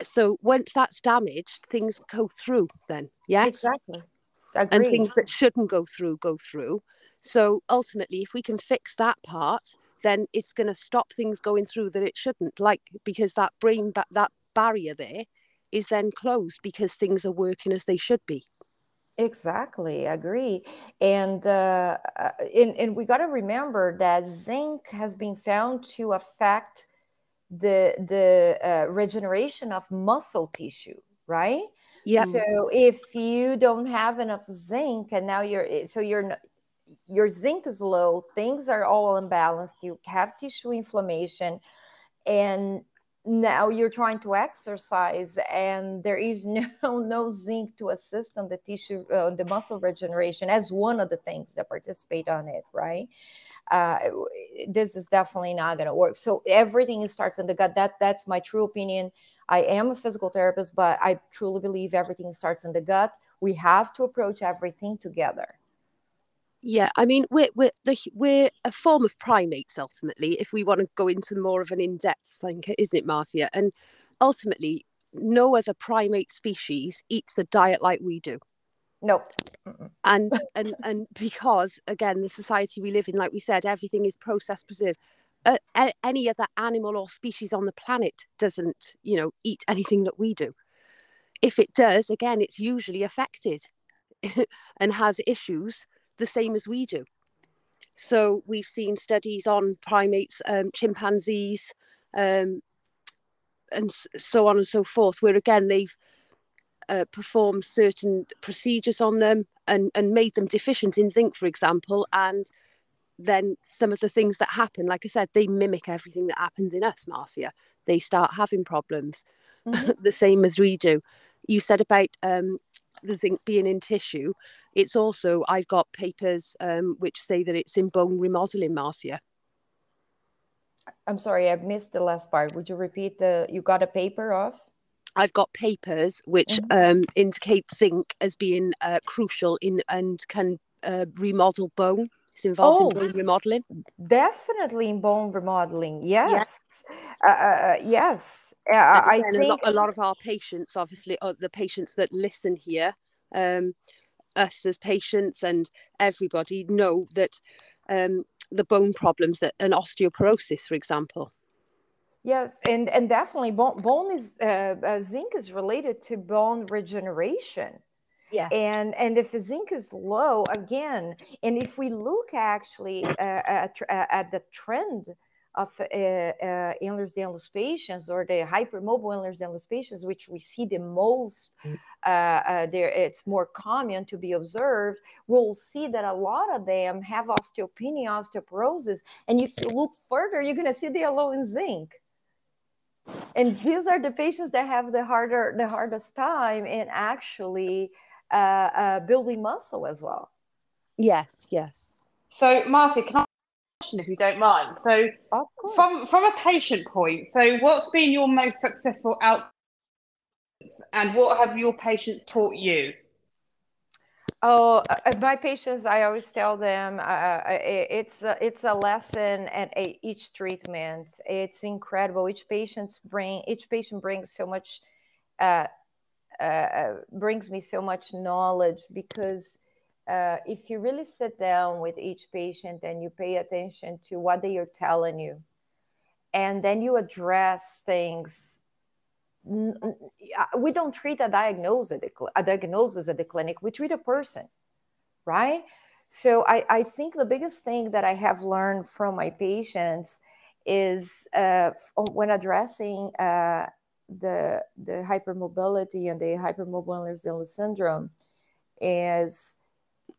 it's so once that's damaged, things go through. Then yes, exactly, Agreed. and things that shouldn't go through go through. So ultimately, if we can fix that part, then it's going to stop things going through that it shouldn't. Like because that brain ba- that barrier there is then closed because things are working as they should be. Exactly, agree. And uh, uh, and, and we got to remember that zinc has been found to affect the the uh, regeneration of muscle tissue, right? Yeah. So if you don't have enough zinc, and now you're eh, so you're your zinc is low, things are all imbalanced. You have tissue inflammation, and now you're trying to exercise and there is no no zinc to assist on the tissue uh, the muscle regeneration as one of the things that participate on it right? Uh, this is definitely not going to work. So everything starts in the gut. That that's my true opinion. I am a physical therapist but i truly believe everything starts in the gut. We have to approach everything together yeah, I mean we're we're the, we're a form of primates ultimately. If we want to go into more of an in-depth like isn't it, Marcia? And ultimately, no other primate species eats a diet like we do. Nope. And and and because again, the society we live in, like we said, everything is processed preserved. Uh, any other animal or species on the planet doesn't, you know, eat anything that we do. If it does, again, it's usually affected and has issues the same as we do. So we've seen studies on primates, um, chimpanzees, um, and so on and so forth, where again they've uh, performed certain procedures on them and, and made them deficient in zinc, for example, and then some of the things that happen, like I said, they mimic everything that happens in us, Marcia. They start having problems, mm-hmm. the same as we do. You said about um, the zinc being in tissue. It's also, I've got papers um, which say that it's in bone remodeling, Marcia. I'm sorry, I missed the last part. Would you repeat the? You got a paper of? I've got papers which mm-hmm. um, indicate zinc as being uh, crucial in and can uh, remodel bone. It's involved oh, in bone remodeling. Definitely in bone remodeling. Yes, yes. Uh, uh, uh yes. Uh, I think a lot, a lot, of our patients, obviously, the patients that listen here, um, us as patients and everybody know that um, the bone problems that an osteoporosis, for example. Yes, and and definitely bone, bone is uh, uh, zinc is related to bone regeneration. Yes. And and if the zinc is low again, and if we look actually uh, at, uh, at the trend of uh, uh, Ehlers-Danlos patients or the hypermobile Ehlers-Danlos patients, which we see the most, mm. uh, uh, there it's more common to be observed. We'll see that a lot of them have osteopenia, osteoporosis, and if you look further, you're going to see they are low in zinc. And these are the patients that have the harder, the hardest time in actually uh, uh, building muscle as well. Yes, yes. So, Marcy, can I if you don't mind. So, from from a patient point, so what's been your most successful outcomes, and what have your patients taught you? Oh, uh, uh my patients, I always tell them uh, uh it's a, it's a lesson at each treatment. It's incredible. Each patient's bring each patient brings so much, uh, uh, brings me so much knowledge because uh, if you really sit down with each patient and you pay attention to what they are telling you, and then you address things, we don't treat a diagnosis at the, a diagnosis at the clinic. We treat a person, right? So I, I think the biggest thing that I have learned from my patients is uh, when addressing uh, the the hypermobility and the hypermobile syndrome is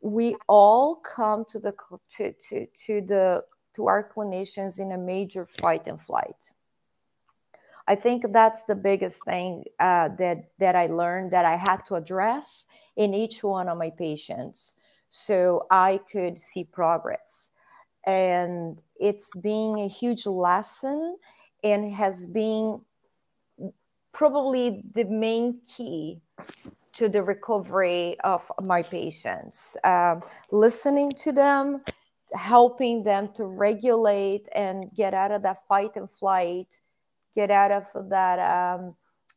we all come to the to, to, to the to our clinicians in a major fight and flight. I think that's the biggest thing uh, that that i learned that i had to address in each one of my patients so i could see progress. And it's being a huge lesson and has been probably the main key to the recovery of my patients, um, listening to them, helping them to regulate and get out of that fight and flight, get out of that um,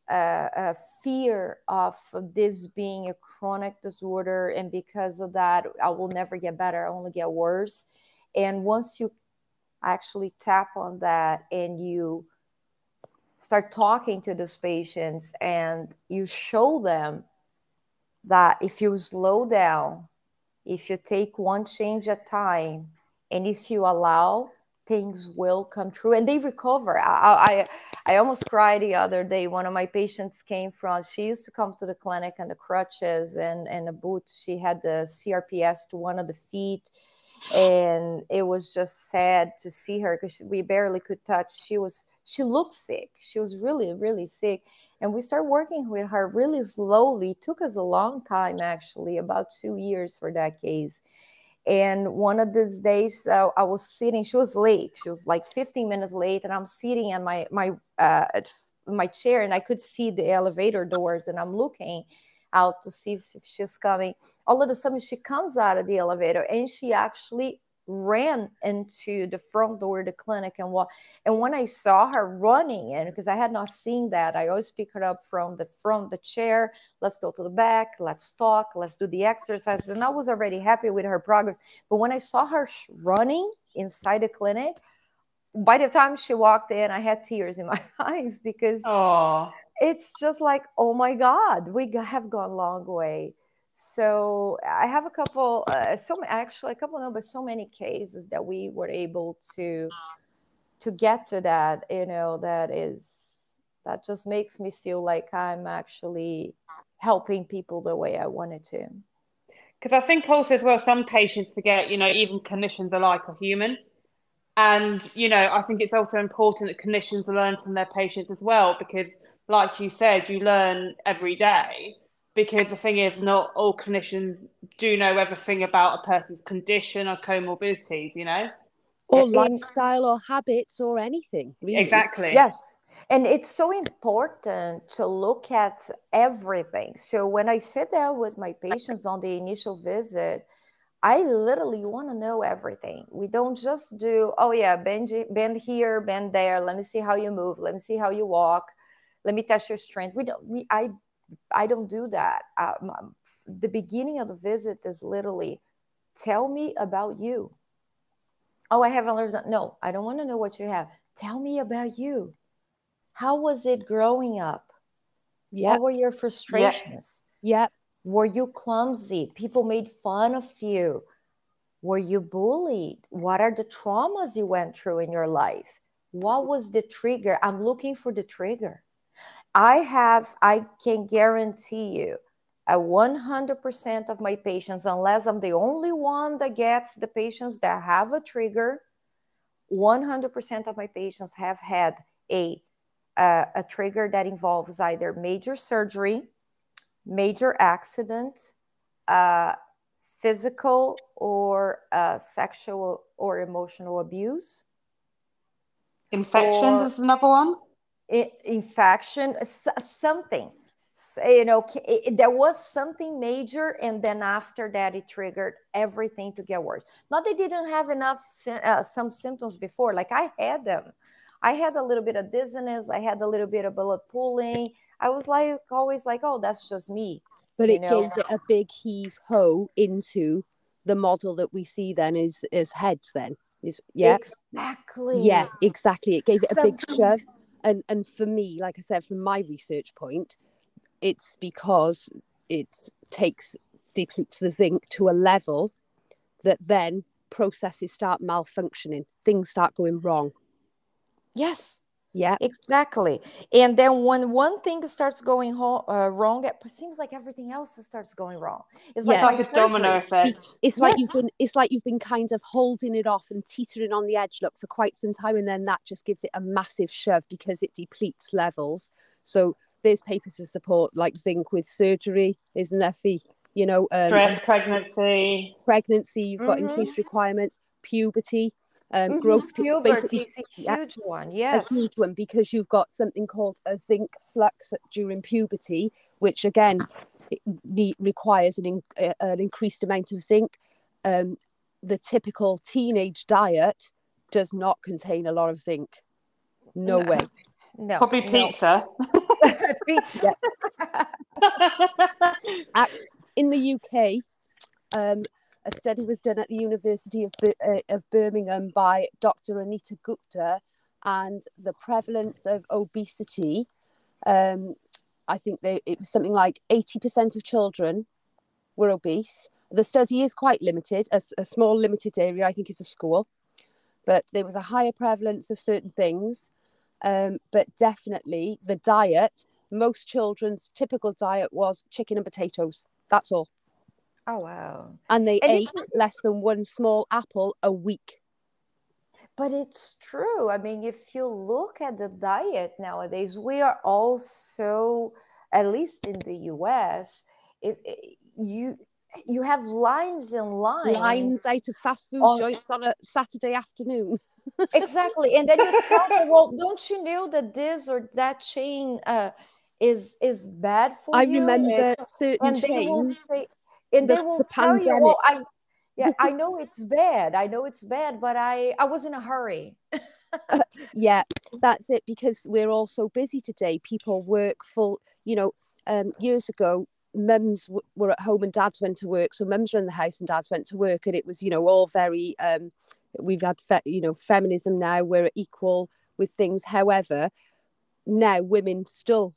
uh, uh, fear of this being a chronic disorder. And because of that, I will never get better, I only get worse. And once you actually tap on that and you start talking to those patients and you show them that if you slow down, if you take one change at a time, and if you allow, things will come true and they recover. I, I, I almost cried the other day. One of my patients came from, she used to come to the clinic and the crutches and, and a boot. She had the CRPS to one of the feet. And it was just sad to see her because we barely could touch. She was, she looked sick. She was really, really sick and we started working with her really slowly. It took us a long time actually about two years for that case. And one of these days uh, i was sitting she was late. She was like 15 minutes late and i'm sitting in my my uh, my chair and i could see the elevator doors and i'm looking out to see if she's coming. All of a sudden she comes out of the elevator and she actually ran into the front door of the clinic and what and when i saw her running in because i had not seen that i always pick her up from the from the chair let's go to the back let's talk let's do the exercises and i was already happy with her progress. But when i saw her running inside the clinic by the time she walked in i had tears in my eyes because oh it's just like oh my god we have gone a long way so I have a couple, uh, so actually a couple, no, but so many cases that we were able to to get to that. You know, that is that just makes me feel like I'm actually helping people the way I wanted to. Because I think also as well, some patients forget, you know, even clinicians alike are human. And, you know, I think it's also important that clinicians learn from their patients as well, because like you said, you learn every day because the thing is, not all clinicians do know everything about a person's condition or comorbidities, you know? Or lifestyle or habits or anything. Really. Exactly. Yes. And it's so important to look at everything. So when I sit there with my patients on the initial visit, I literally want to know everything. We don't just do, oh yeah, bend, bend here, bend there. Let me see how you move. Let me see how you walk. Let me test your strength. We don't. We I I don't do that. Um, the beginning of the visit is literally, tell me about you. Oh, I haven't learned. That. No, I don't want to know what you have. Tell me about you. How was it growing up? Yeah. What were your frustrations? Yeah. Yep. Were you clumsy? People made fun of you. Were you bullied? What are the traumas you went through in your life? What was the trigger? I'm looking for the trigger. I have, I can guarantee you, a 100% of my patients, unless I'm the only one that gets the patients that have a trigger, 100% of my patients have had a, uh, a trigger that involves either major surgery, major accident, uh, physical or uh, sexual or emotional abuse. Infections or, is another one infection, something. You know, it, there was something major, and then after that, it triggered everything to get worse. Not they didn't have enough uh, some symptoms before, like I had them. I had a little bit of dizziness. I had a little bit of blood pooling. I was like always like, oh, that's just me. But it know? gave it a big heave ho into the model that we see then is is hEDS then is yeah exactly yeah exactly it gave it a big shove and and for me like i said from my research point it's because it takes depletes the zinc to a level that then processes start malfunctioning things start going wrong. Yes yeah, exactly. And then when one thing starts going ho- uh, wrong, it seems like everything else starts going wrong. It's like, yeah. like a domino effect. It's like yes. you've been, it's like you've been kind of holding it off and teetering on the edge, look, for quite some time, and then that just gives it a massive shove because it depletes levels. So there's papers to support like zinc with surgery, isn't there? Fee? You know, um, pregnancy, pregnancy. You've got mm-hmm. increased requirements, puberty um, mm-hmm. growth puberty is a huge one yes a huge one because you've got something called a zinc flux during puberty which again requires an, in, uh, an increased amount of zinc. Um, the typical teenage diet does not contain a lot of zinc. No, no. way. No probably pizza. No. pizza in the uk um, a study was done at the University of, uh, of Birmingham by Dr. Anita Gupta, and the prevalence of obesity. Um, I think they, it was something like 80% of children were obese. The study is quite limited, a, a small limited area, I think is a school, but there was a higher prevalence of certain things. Um, but definitely the diet, most children's typical diet was chicken and potatoes. That's all. Oh wow! And they and ate less than one small apple a week. But it's true. I mean, if you look at the diet nowadays, we are all so, at least in the U.S., if you you have lines and lines lines out of fast food on, joints on a Saturday afternoon. exactly, and then you tell them, "Well, don't you know that this or that chain uh, is is bad for I you?" I remember certain and chains. Say, and the, they will the tell pandemic. you, well, I, yeah i know it's bad i know it's bad but i i was in a hurry. Uh, yeah that's it because we're all so busy today. People work full you know um, years ago mums w- were at home and dads went to work so mums were in the house and dads went to work and it was you know all very um, we've had fe- you know feminism now we're equal with things. However now women still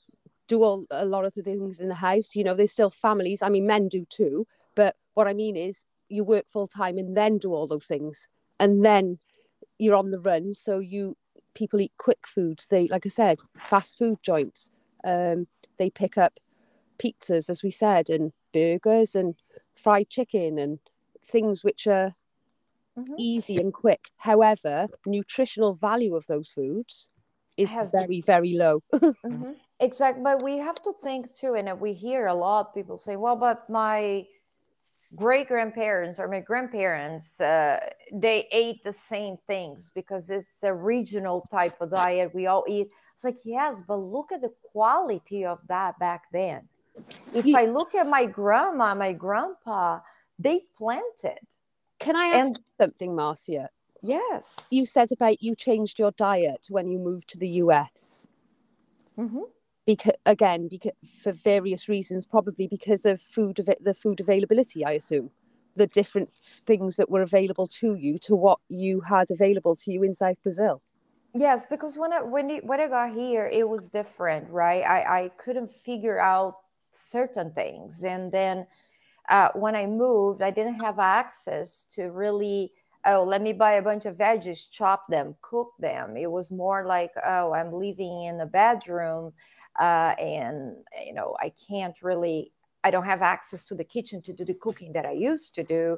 do all, a lot of the things in the house you know there's still families i mean men do too but what i mean is you work full time and then do all those things and then you're on the run so you people eat quick foods they like i said fast food joints um, they pick up pizzas as we said and burgers and fried chicken and things which are mm-hmm. easy and quick however nutritional value of those foods is very very low mm-hmm. Exactly but we have to think too and we hear a lot people say well but my great grandparents or my grandparents uh, they ate the same things because it's a regional type of diet we all eat. It's like yes but look at the quality of that back then. If i look at my grandma my grandpa they planted. Can i ask and, something marcia? Yes. You said about you changed your diet when you moved to the us mm-hmm because again because for various reasons probably because of food the food availability i assume. The different things that were available to you to what you had available to you in south brazil. Yes because when i when, when i got here it was different right? I i couldn't figure out certain things. And then uh, when i moved i didn't have access to really oh let me buy a bunch of veggies chop them cook them. It was more like oh i'm living in a bedroom uh, and you know i can't really i don't have access to the kitchen to do the cooking that i used to do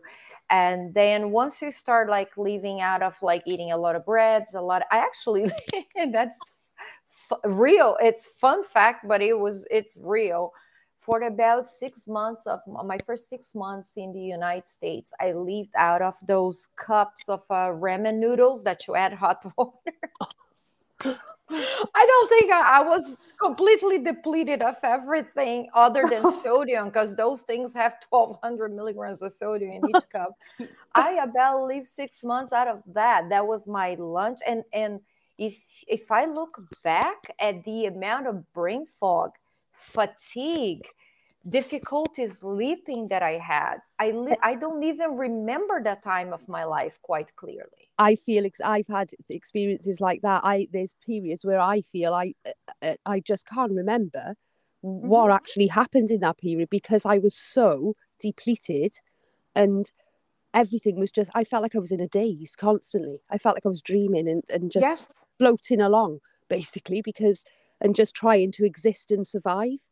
and then once you start like leaving out of like eating a lot of breads a lot i actually that's f- real it's fun fact but it was it's real for about six months of my first six months in the United States, I lived out of those cups of uh, ramen noodles that you add hot water. I don't think I, I, was completely depleted of everything other than sodium because those things have 1200 milligrams of sodium in each cup. I about lived six months out of that. That was my lunch. And and if if I look back at the amount of brain fog, fatigue, difficulty sleeping that I had, I li- I don't even remember that time of my life quite clearly. I feel ex- I've had experiences like that. I there's periods where I feel I uh, uh, I just can't remember mm-hmm. what actually happened in that period because I was so depleted and everything was just I felt like I was in a daze constantly. I felt like I was dreaming and, and just yes. floating along basically because and just trying to exist and survive.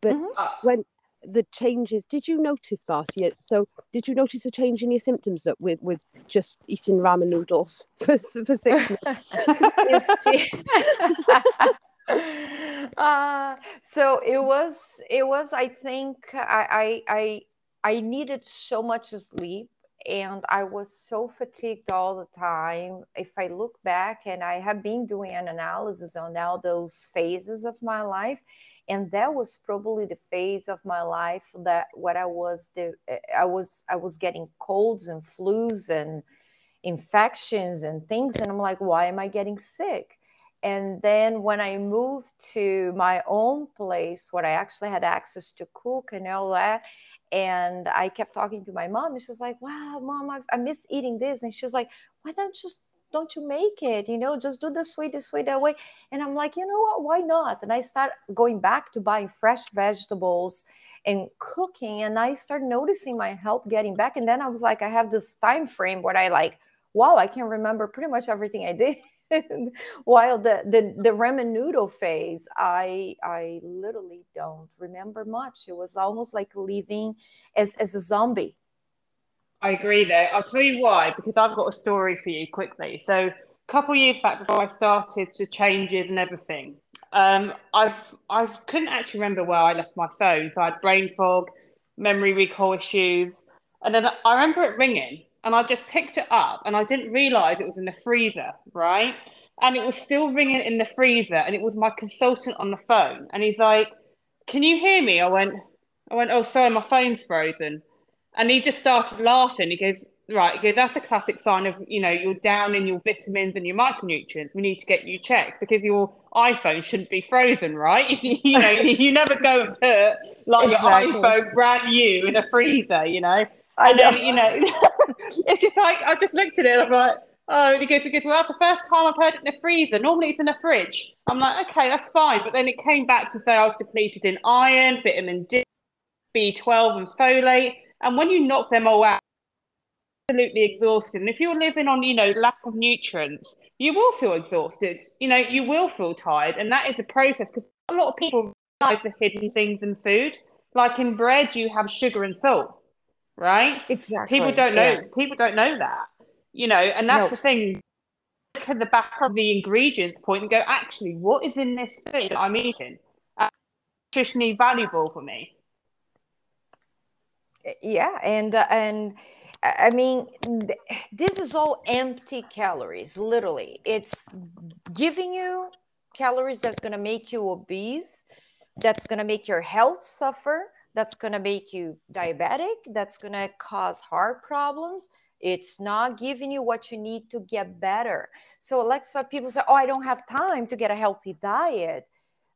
But mm-hmm. when the changes did you notice Marcia so did you notice a change in your symptoms that with with just eating ramen noodles for, for six months uh, so it was it was i think I, I i i needed so much sleep and i was so fatigued all the time if i look back and i have been doing an analysis on all those phases of my life and that was probably the phase of my life that what i was the i was i was getting colds and flus and infections and things. And i'm like why am i getting sick? And then when i moved to my own place where i actually had access to cook and all that and i kept talking to my mom and she's like wow mom I've, i miss eating this. And she's like why don't you just don't you make it you know just do the sweet the sweet that way. And i'm like you know what? Why not? And i start going back to buying fresh vegetables and cooking and i start noticing my health getting back and then i was like i have this time frame where i like wow i can remember pretty much everything i did. While the, the the ramen noodle phase i i literally don't remember much. It was almost like living as, as a zombie I agree there. I'll tell you why, because I've got a story for you quickly. So, a couple years back before I started the changes and everything, um, I've I couldn't actually remember where I left my phone. So I had brain fog, memory recall issues, and then I remember it ringing, and I just picked it up, and I didn't realise it was in the freezer, right? And it was still ringing in the freezer, and it was my consultant on the phone, and he's like, "Can you hear me?" I went, "I went, oh sorry, my phone's frozen." And he just started laughing. He goes, right, he goes, that's a classic sign of, you know, you're down in your vitamins and your micronutrients. We need to get you checked because your iPhone shouldn't be frozen, right? you know, you never go and put like exactly. your iPhone brand new in a freezer, you know. I know. Then, you know, it's just like I just looked at it. I'm like, oh, and he goes, because well, that's the first time I've heard it in the freezer. Normally it's in the fridge. I'm like, okay, that's fine. But then it came back to say I was depleted in iron, vitamin D, B12, and folate. And when you knock them all out, absolutely exhausted. And if you're living on, you know, lack of nutrients, you will feel exhausted. You know, you will feel tired, and that is a process because a lot of people realize the hidden things in food. Like in bread, you have sugar and salt, right? Exactly. People don't know. Yeah. People don't know that. You know, and that's no. the thing. Look at the back of the ingredients point and go, actually, what is in this food that I'm eating? Uh, nutritionally valuable for me. Yeah, and uh, and I mean, this is all empty calories, literally. It's giving you calories that's going to make you obese, that's going to make your health suffer, that's going to make you diabetic, that's going to cause heart problems. It's not giving you what you need to get better. So, Alexa, people say, Oh, I don't have time to get a healthy diet.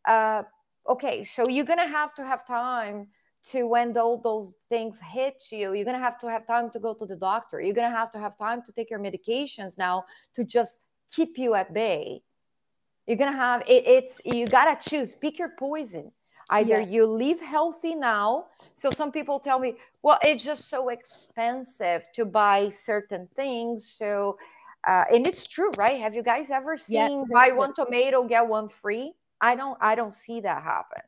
Uh, okay, so you're going to have to have time to when all those things hit you you're going to have to have time to go to the doctor. You're going to have to have time to take your medications now to just keep you at bay. You're going to have it, it's you got to choose. Pick your poison. Either yeah. you live healthy now so some people tell me well it's just so expensive to buy certain things. So uh, and it's true right? Have you guys ever seen yeah, buy one tomato get one free? I don't i don't see that happen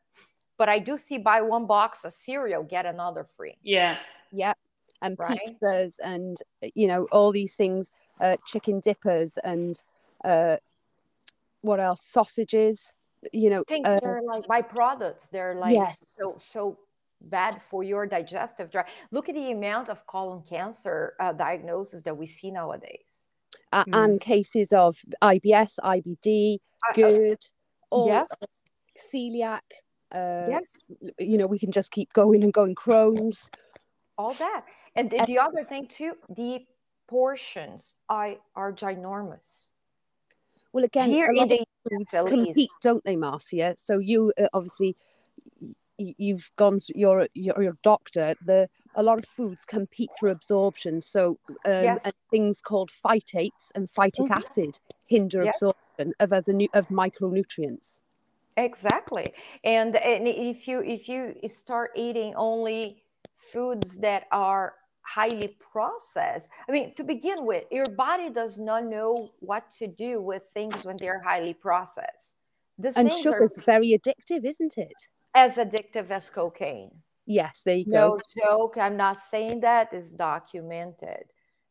but I do see buy one box of cereal, get another free. Yeah. Yeah. And right? pizzas and, you know, all these things, uh, chicken dippers and uh, what else? Sausages, you know. Things uh, they're like byproducts. They're like yes. so, so bad for your digestive tract. Look at the amount of colon cancer uh, diagnosis that we see nowadays. Uh, mm. And cases of IBS, IBD, GERD, all yes. celiac uh, yes. you know we can just keep going and going. Crohn's all that. And the, the other thing too the portions are, are ginormous. Well again here in the foods compete don't they marcia? So you uh, obviously you've gone to your, your your doctor. The a lot of foods compete for absorption. So um, yes. things called phytates and phytic mm-hmm. acid hinder yes. absorption of other of micronutrients Exactly. And, and if you if you start eating only foods that are highly processed, I mean, to begin with, your body does not know what to do with things when they're highly processed. These and sugar is very addictive, isn't it? As addictive as cocaine. Yes, there you go. No joke. I'm not saying that is documented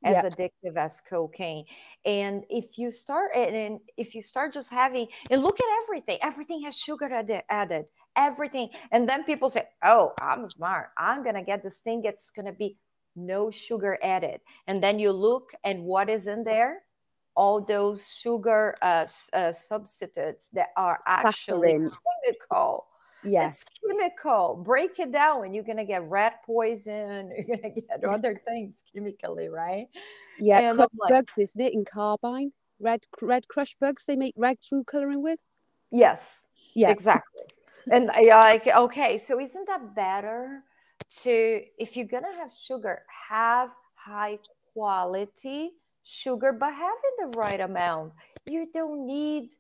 as addictive as cocaine. And if you start and if you start just having and look at everything, everything has sugar added, added everything. And then people say, "Oh, I'm smart. I'm gonna get this thing. It's gonna be no sugar added." And then you look and what is in there? All those sugar uh, uh, substitutes that are actually chemical Yes. It's chemical. Break it down and you're going to get rat poison. You're going to get other things chemically, right? Yeah. Crush like, bugs, isn't it? In carmine. Red, red crush bugs they make red food coloring with. Yes. Yeah. Exactly. and yeah, like, okay. So isn't that better to, if you're going to have sugar, have high quality sugar, but have in the right amount. You don't need,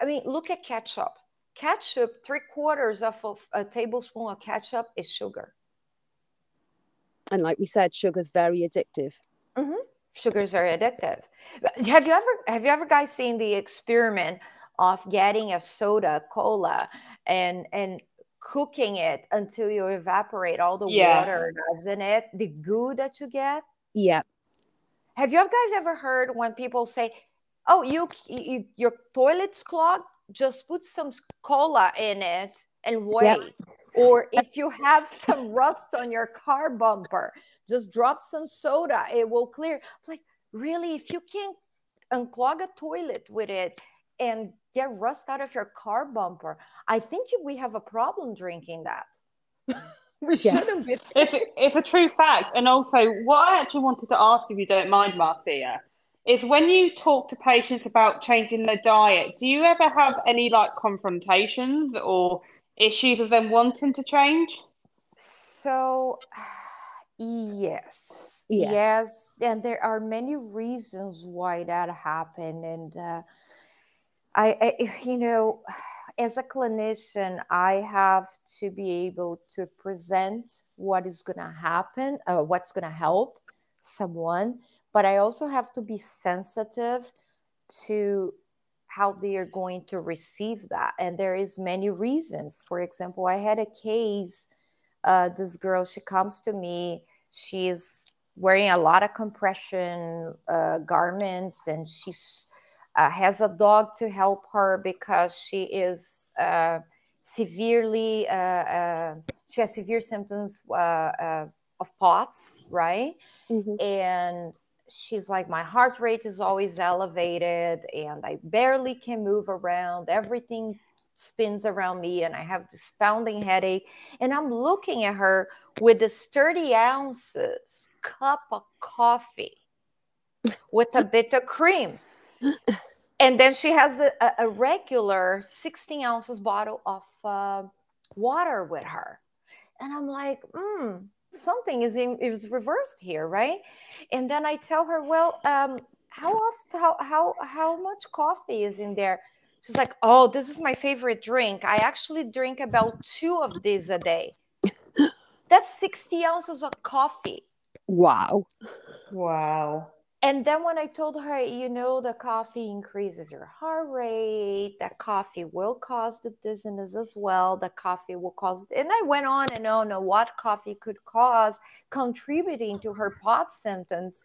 I mean, look at ketchup ketchup, three quarters of a, a tablespoon of ketchup is sugar. And like we said, sugar is very addictive. Mm-hmm. Sugar is very addictive. Have you ever have you ever guys seen the experiment of getting a soda, cola, and and cooking it until you evaporate all the yeah. water that's in it, the goo that you get? Yeah. Have you guys ever heard when people say, "Oh, you, you your toilet's clogged"? Just put some cola in it and wait. Yep. Or if you have some rust on your car bumper, just drop some soda. It will clear. Like, really, if you can unclog a toilet with it and get rust out of your car bumper, I think we have a problem drinking that. we yeah. shouldn't be. It's, it's a true fact. And also, what I actually wanted to ask, if you don't mind, Marcia, is when you talk to patients about changing their diet, do you ever have any like confrontations or issues of them wanting to change? So, yes. yes. Yes. And there are many reasons why that happened. And uh, I, I, you know, as a clinician, I have to be able to present what is going to happen, uh, what's going to help someone, but I also have to be sensitive to how they are going to receive that. And there is many reasons. For example, I had a case. Uh, this girl, she comes to me. She's wearing a lot of compression uh, garments, and she's uh, has a dog to help her because she is uh, severely uh, uh she has severe symptoms of POTS, right? Mm-hmm. And she's like, my heart rate is always elevated, and I barely can move around. Everything spins around me, and I have this pounding headache. And I'm looking at her with this 30 ounces cup of coffee with a bit of cream and then she has a, a regular 16 ounces bottle of uh, water with her and i'm like hmm something is in, is reversed here right? And then i tell her well um, how often how, how how much coffee is in there? She's like oh this is my favorite drink. I actually drink about two of these a day. That's 60 ounces of coffee. Wow. Wow and then when I told her, you know, the coffee increases your heart rate, that coffee will cause the dizziness as well. The coffee will cause, and I went on and on on what coffee could cause, contributing to her POT symptoms.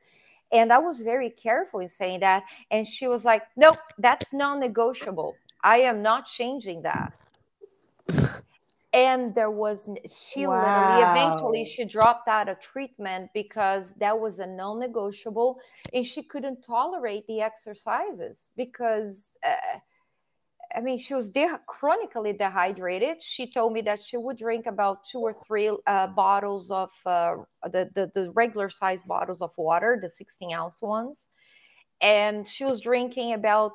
And I was very careful in saying that. And she was like, nope, that's non negotiable. I am not changing that and there was she wow. literally eventually she dropped out of treatment because that was a non-negotiable and she couldn't tolerate the exercises because uh, i mean she was de- chronically dehydrated she told me that she would drink about two or three uh, bottles of uh, the, the, the regular size bottles of water the 16 ounce ones and she was drinking about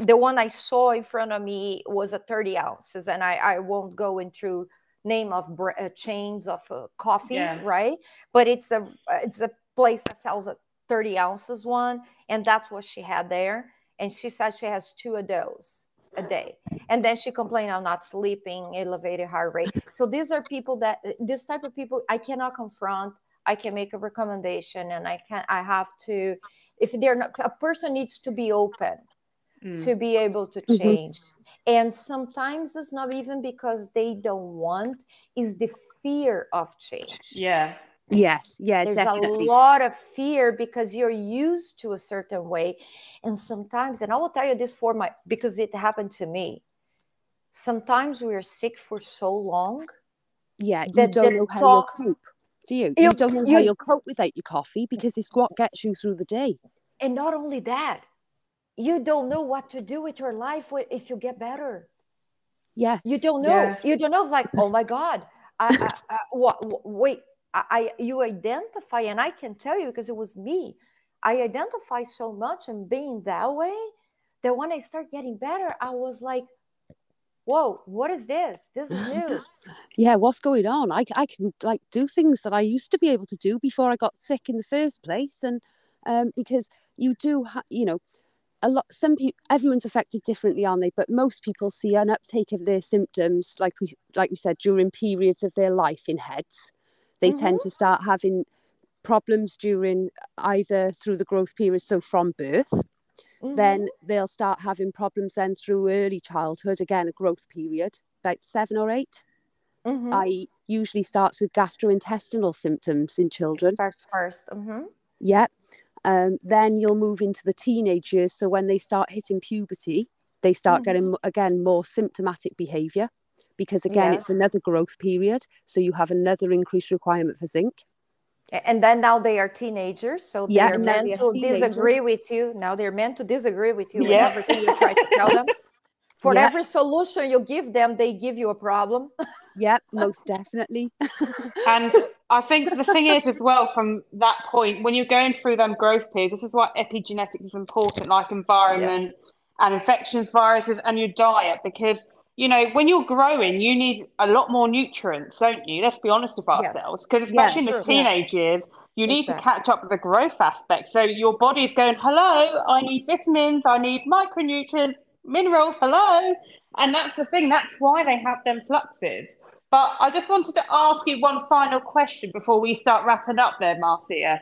the one I saw in front of me was a 30 ounces, and I, I won't go into name of uh, chains of uh, coffee, yeah. right? But it's a it's a place that sells a 30 ounces one, and that's what she had there. And she said she has two of those a day, and then she complained I'm not sleeping, elevated heart rate. So these are people that this type of people I cannot confront. I can make a recommendation, and I can I have to if they're not a person needs to be open mm. to be able to mm-hmm. change. Mm-hmm. And sometimes it's not even because they don't want, is the fear of change. Yeah. Yes, yeah, there's definitely. a lot of fear because you're used to a certain way, and sometimes, and I will tell you this for my because it happened to me. Sometimes we are sick for so long. Yeah, you don't know how talk, you'll cope. Do you? You, you don't know you, how you'll cope without your coffee because it's what gets you through the day. And not only that, you don't know what to do with your life if you get better. Yes. You don't know. Yeah. You don't know. It's like, oh my God. I, I, I what, wait, I, I, you identify, and I can tell you because it was me. I identify so much and being that way that when I start getting better, I was like, whoa, what is this? This is new. yeah, what's going on? I, I can like do things that I used to be able to do before I got sick in the first place. And um, because you do, ha- you know, a lot some people everyone's affected differently aren't they but most people see an uptake of their symptoms like we like we said during periods of their life in hEDS they mm-hmm. tend to start having problems during either through the growth period so from birth mm-hmm. then they'll start having problems then through early childhood again a growth period about seven or 8 mm-hmm. i usually starts with gastrointestinal symptoms in children starts 1st mm-hmm. yeah um, then you'll move into the teenage years. So when they start hitting puberty, they start mm-hmm. getting again more symptomatic behavior because again yes. it's another growth period. So you have another increased requirement for zinc. And then now they are teenagers, so they're yeah, meant to teenagers. disagree with you. Now they're meant to disagree with you yeah. everything you try to tell them. For yeah. every solution you give them, they give you a problem. Yep, most definitely. and I think the thing is as well from that point, when you're going through them growth periods, this is why epigenetics is important, like environment and infections, viruses, and your diet, because you know, when you're growing, you need a lot more nutrients, don't you? Let's be honest with ourselves. Because especially yeah, in the teenage yeah. years, you need exactly. to catch up with the growth aspect. So your body's going, hello, I need vitamins, I need micronutrients, minerals, hello. And that's the thing, that's why they have them fluxes. But I just wanted to ask you one final question before we start wrapping up there, Marcia.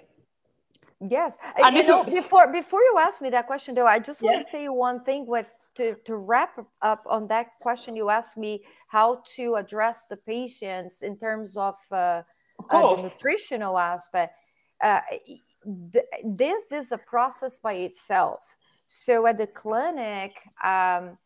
Yes. And you know, before before you ask me that question though, I just want to say one thing with to, to wrap up on that question you asked me how to address the patients in terms of, uh, of uh, the nutritional aspect uh, th- this is a process by itself so at the clinic um,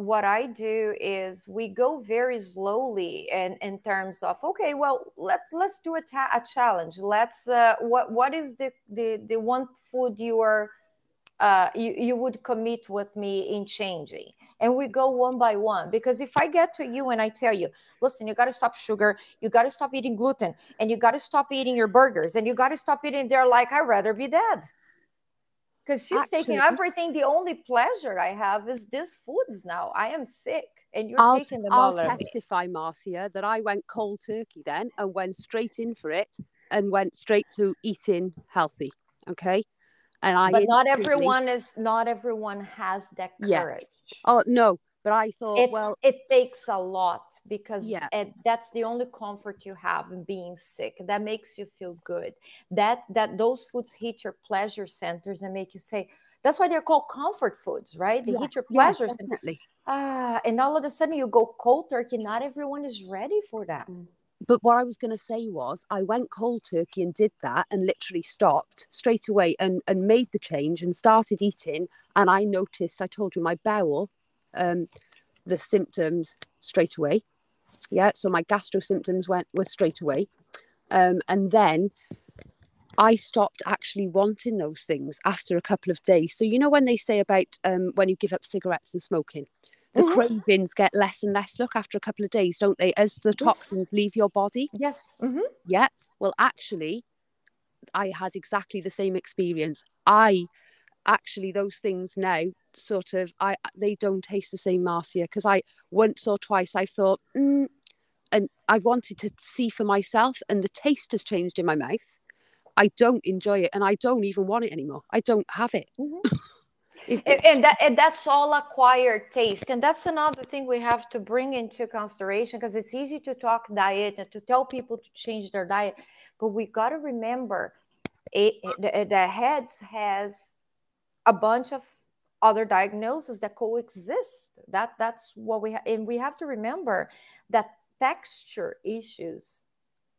what i do is we go very slowly in, in terms of okay well let's let's do a, ta- a challenge. Let's uh, what what is the, the the one food you are uh, you, you would commit with me in changing? And we go one by one because if i get to you and i tell you listen you got to stop sugar you got to stop eating gluten and you got to stop eating your burgers and you got to stop eating they're like i'd rather be dead because she's Actually, taking everything the only pleasure i have is these foods now i am sick and you're I'll, taking them I'll testify, Marcia, that I went cold turkey then and went straight in for it and went straight to eating healthy. Okay and I but not everyone is not everyone has that courage. Yeah. Oh no, but I thought it's, well it takes a lot because yeah. It, that's the only comfort you have in being sick. That makes you feel good. That that those foods hit your pleasure centers and make you say that's why they're called comfort foods, right? They yes. hit your pleasure yes, definitely. Ah, and all of a sudden you go cold turkey. Not everyone is ready for that. Mm but what I was going to say was, I went cold turkey and did that and literally stopped straight away and, and made the change and started eating. And I noticed, I told you, my bowel, um, the symptoms straight away. Yeah. So my gastro symptoms went were straight away. Um, and then I stopped actually wanting those things after a couple of days. So, you know, when they say about um, when you give up cigarettes and smoking, the mm-hmm. cravings get less and less look after a couple of days don't they as the toxins leave your body yes mm-hmm. yeah well actually i had exactly the same experience i actually those things now sort of i they don't taste the same marcia because i once or twice i thought mm, and i wanted to see for myself and the taste has changed in my mouth. I don't enjoy it and i don't even want it anymore. I don't have it. Mm-hmm. and, that, and that's all acquired taste. And that's another thing we have to bring into consideration because it's easy to talk diet and to tell people to change their diet but we got to remember it, the, the hEDS has a bunch of other diagnoses that coexist that that's what we have and we have to remember that texture issues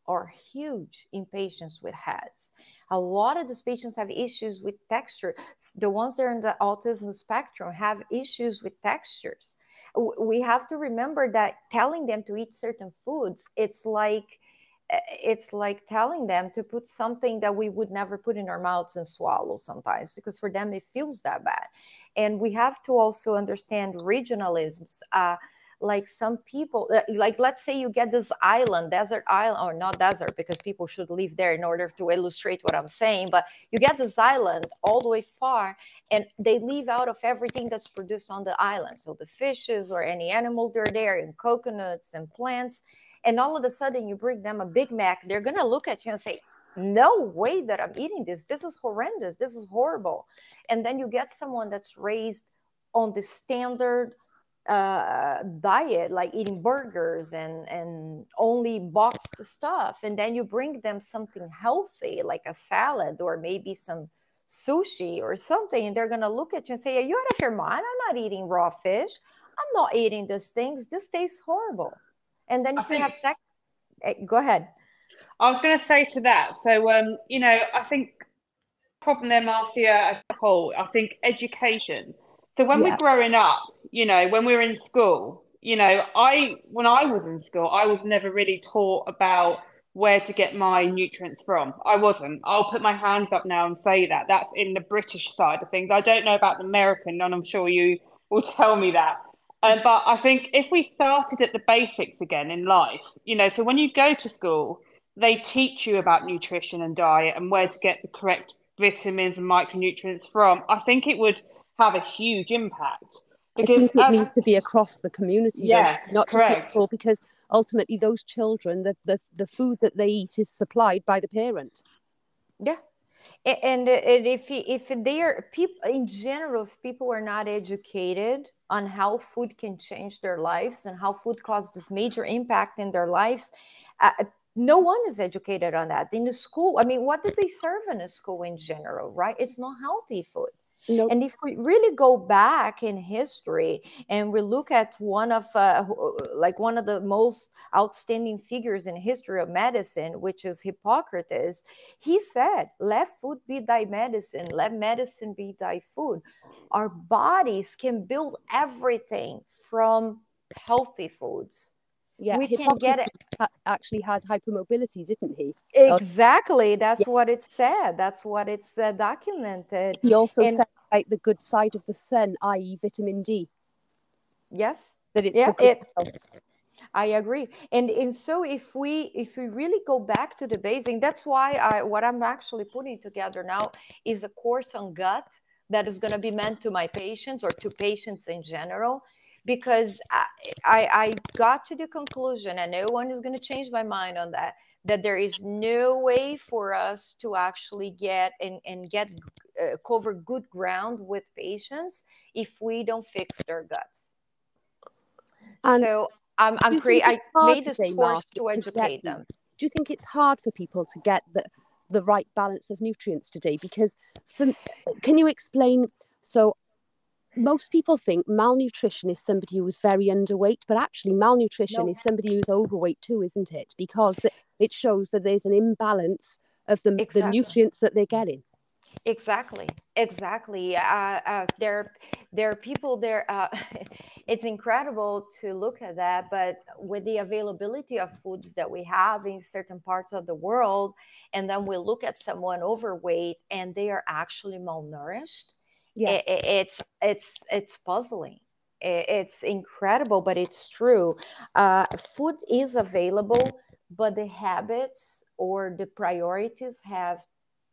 are huge in patients with hEDS a lot of these patients have issues with texture. The ones that are in the autism spectrum have issues with textures. We have to remember that telling them to eat certain foods, it's like it's like telling them to put something that we would never put in our mouths and swallow sometimes because for them it feels that bad. And we have to also understand regionalisms uh, like some people uh, like let's say you get this island desert island or not desert because people should live there in order to illustrate what i'm saying but you get this island all the way far and they leave out of everything that's produced on the island. So the fishes or any animals that are there and coconuts and plants and all of a sudden you bring them a big mac they're going to look at you and say no way that i'm eating this this is horrendous this is horrible and then you get someone that's raised on the standard uh, diet, like eating burgers and and only boxed stuff, and then you bring them something healthy like a salad or maybe some sushi or something, and they're gonna look at you and say, "Are you out of your mind? I'm not eating raw fish. I'm not eating these things. This tastes horrible." And then if you have that, eh, go ahead. I was going to say to that. So, um, you know, I think problem there, Marcia, as a whole, I think education. So when yeah. we're growing up, you know, when we're in school, you know, I when I was in school, I was never really taught about where to get my nutrients from. I wasn't. I'll put my hands up now and say that. That's in the British side of things. I don't know about the American, and I'm sure you will tell me that. Um, but I think if we started at the basics again in life, you know, so when you go to school, they teach you about nutrition and diet and where to get the correct vitamins and micronutrients from. I think it would have a huge impact. Because I think it as, needs to be across the community, yeah, though, not correct. just at school, because ultimately those children, the, the, the food that they eat is supplied by the parent. Yeah, and, and if if they are people in general if people are not educated on how food can change their lives and how food causes this major impact in their lives uh, no one is educated on that. In the school i mean what did they serve in a school in general right? It's not healthy food Nope. And if we really go back in history and we look at one of uh, like one of the most outstanding figures in history of medicine, which is Hippocrates, he said, "Let food be thy medicine. Let medicine be thy food." Our bodies can build everything from healthy foods yeah we can get it. actually had hypermobility didn't he? Exactly. That's yeah. what it said. That's what it's uh, documented. He also and, said like the good side of the sun i.e vitamin d. Yes. That it's yeah, it, I agree. And and so if we if we really go back to the basic, that's why I what I'm actually putting together now is a course on gut that is going to be meant to my patients or to patients in general because I, I, I got to the conclusion, and no one is going to change my mind on that, that there is no way for us to actually get and, and get uh, cover good ground with patients if we don't fix their guts. And so I'm, I'm creating. I made this course to, to educate them. Do you think it's hard for people to get the the right balance of nutrients today? Because for, can you explain? So most people think malnutrition is somebody who is very underweight, but actually malnutrition no. is somebody who's overweight too, isn't it? Because it shows that there's an imbalance of the, exactly. the nutrients that they're getting. Exactly, exactly. Uh, uh, there, there are people there. Uh, it's incredible to look at that, but with the availability of foods that we have in certain parts of the world, and then we look at someone overweight and they are actually malnourished yes. It, it's it's it's puzzling. It's incredible but it's true. Uh, food is available but the habits or the priorities have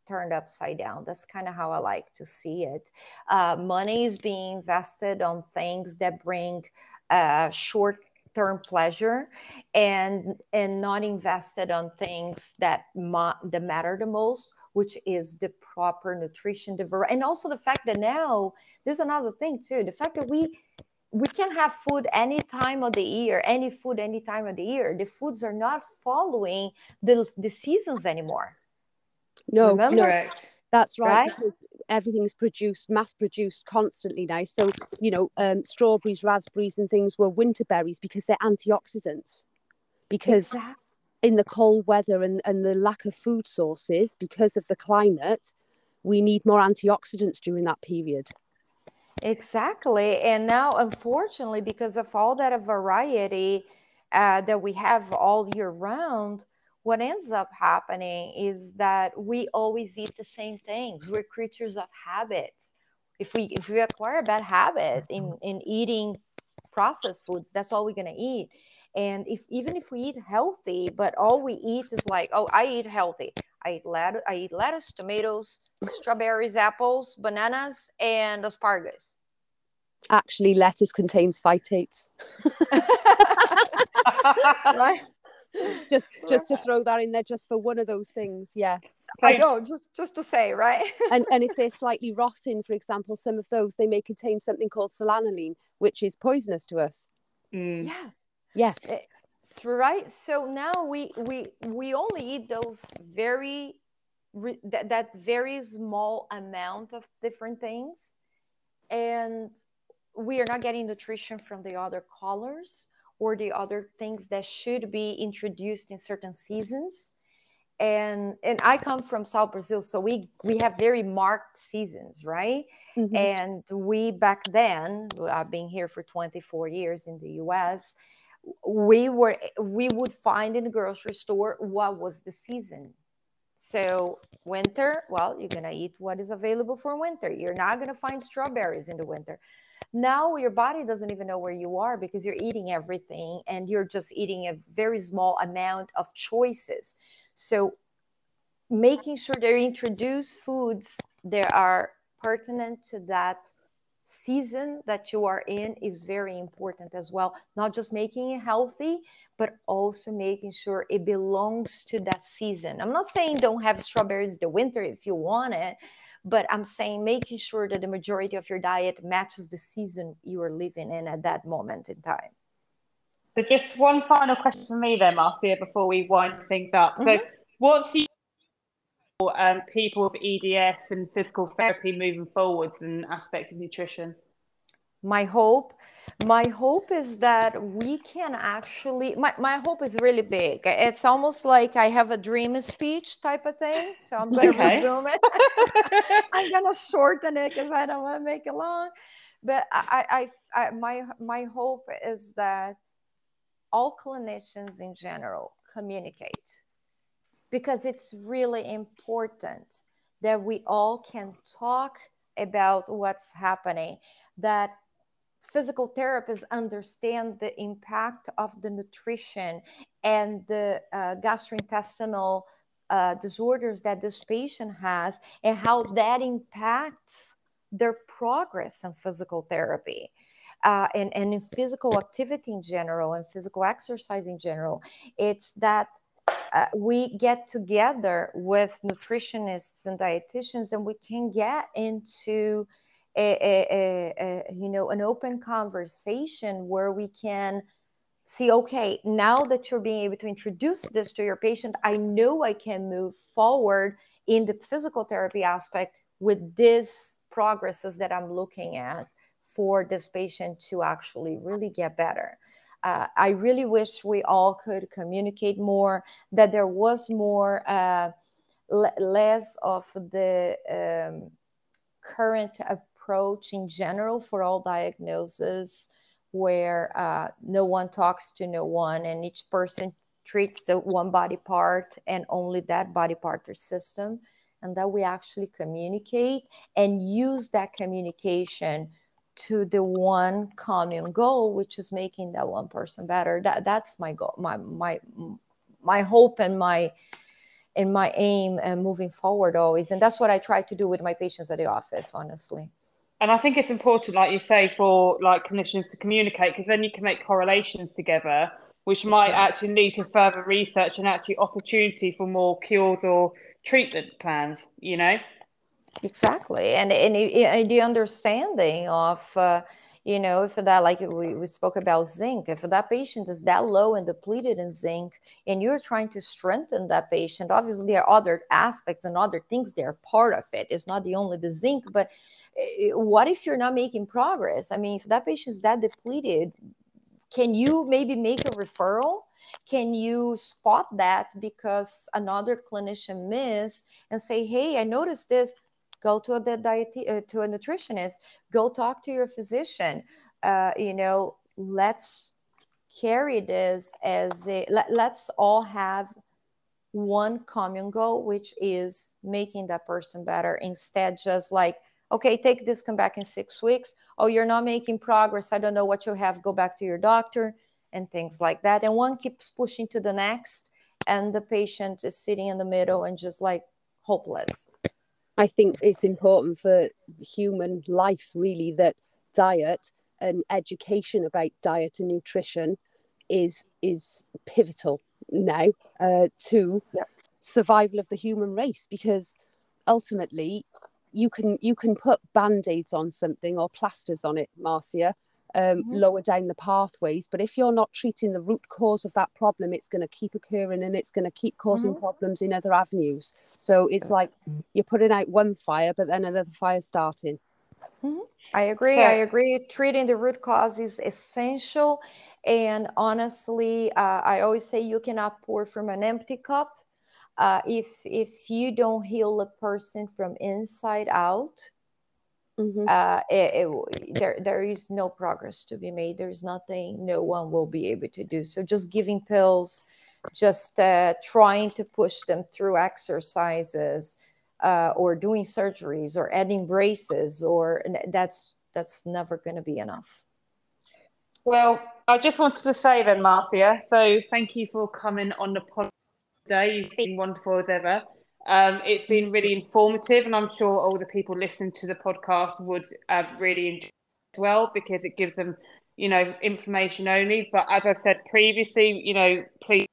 turned upside down. That's kind of how i like to see it. Uh, money is being invested on things that bring uh, short term pleasure and and not invested on things that ma- that matter the most which is the proper nutrition the and also the fact that now there's another thing too the fact that we we can have food any time of the year any food any time of the year. The foods are not following the the seasons anymore. No Remember? no that's right, right, because everything's produced, mass produced constantly now. So, you know, um, strawberries, raspberries, and things were winter berries because they're antioxidants. Because exactly. in the cold weather and, and the lack of food sources, because of the climate, we need more antioxidants during that period. Exactly. And now, unfortunately, because of all that variety uh, that we have all year round, what ends up happening is that we always eat the same things. We're creatures of habits. If we if we acquire a bad habit in, mm-hmm. in eating processed foods, that's all we're gonna eat. And if even if we eat healthy, but all we eat is like, oh, I eat healthy. I eat lettuce, I eat lettuce, tomatoes, strawberries, apples, bananas, and asparagus. Actually, lettuce contains phytates. right? Just just to throw that in there just for one of those things yeah. I know just just to say right? And and if they're slightly rotten for example some of those they may contain something called solanine which is poisonous to us. Mm. yes. Yes. It's right? So now we we we only eat those very that, that very small amount of different things and we are not getting nutrition from the other colors or the other things that should be introduced in certain seasons and and i come from south brazil so we we have very marked seasons right mm-hmm. and we back then i've been here for 24 years in the us we were we would find in the grocery store what was the season So winter, well, you're gonna eat what is available for winter. You're not gonna find strawberries in the winter. Now your body doesn't even know where you are because you're eating everything and you're just eating a very small amount of choices. So making sure they introduce foods that are pertinent to that season that you are in is very important as well. Not just making it healthy, but also making sure it belongs to that season. I'm not saying don't have strawberries the winter if you want it, but I'm saying making sure that the majority of your diet matches the season you are living in at that moment in time. So, just one final question for me, then, Marcia, before we wind things up. Mm-hmm. So, what's the um, people with EDS and physical therapy moving forwards and aspects of nutrition? My hope, my hope is that we can actually. My, my hope is really big. It's almost like I have a dream speech type of thing. So I'm going to okay. resume it. I'm going to shorten it because I don't want to make it long. But I, I, I, my, my hope is that all clinicians in general communicate because it's really important that we all can talk about what's happening that physical therapists understand the impact of the nutrition and the uh, gastrointestinal uh, disorders that this patient has and how that impacts their progress in physical therapy uh, and, and in physical activity in general and physical exercise in general. It's that uh, we get together with nutritionists and dietitians and we can get into a, a, a, you know an open conversation where we can see okay now that you're being able to introduce this to your patient i know i can move forward in the physical therapy aspect with these progresses that i'm looking at for this patient to actually really get better. Uh, I really wish we all could communicate more, that there was more, uh, less of the um, current approach in general for all diagnoses, where uh, no one talks to no one and each person treats the one body part and only that body part or system, and that we actually communicate and use that communication to the one common goal which is making that one person better. That that's my goal my my my hope and my and my aim and moving forward always. And that's what i try to do with my patients at the office honestly and i think it's important like you say for like clinicians to communicate because then you can make correlations together which might exactly. actually lead to further research and actually opportunity for more cures or treatment plans you know Exactly, and and, and the understanding of uh, you know if that like we, we spoke about zinc, if that patient is that low and depleted in zinc, and you're trying to strengthen that patient, obviously there are other aspects and other things that are part of it. It's not the only the zinc, but what if you're not making progress? I mean, if that patient is that depleted, can you maybe make a referral? Can you spot that because another clinician missed and say, "Hey, I noticed this." go to a diet uh, to a nutritionist go talk to your physician uh, you know let's carry this as a let, let's all have one common goal which is making that person better instead just like okay take this come back in six weeks. Oh you're not making progress. I don't know what you have. Go back to your doctor and things like that. And one keeps pushing to the next and the patient is sitting in the middle and just like hopeless. I think it's important for human life, really, that diet and education about diet and nutrition is is pivotal now uh, to yeah. survival of the human race because ultimately you can you can put band-aids on something or plasters on it marcia um, mm-hmm. lower down the pathways. But if you're not treating the root cause of that problem, it's going to keep occurring and it's going to keep causing mm-hmm. problems in other avenues. So it's like you're putting out one fire, but then another fire starting. Mm-hmm. I agree. I agree. Treating the root cause is essential. And honestly, uh, I always say you cannot pour from an empty cup. Uh, if if you don't heal a person from inside out, Mm-hmm. Uh, it, it, there, there is no progress to be made. There's nothing no one will be able to do. So just giving pills just uh, trying to push them through exercises uh, or doing surgeries or adding braces or that's that's never going to be enough well i just wanted to say then marcia so thank you for coming on the pod today you've been wonderful as ever um, it's been really informative and i'm sure all the people listening to the podcast would uh, really enjoy it as well because it gives them you know information only but as i said previously you know please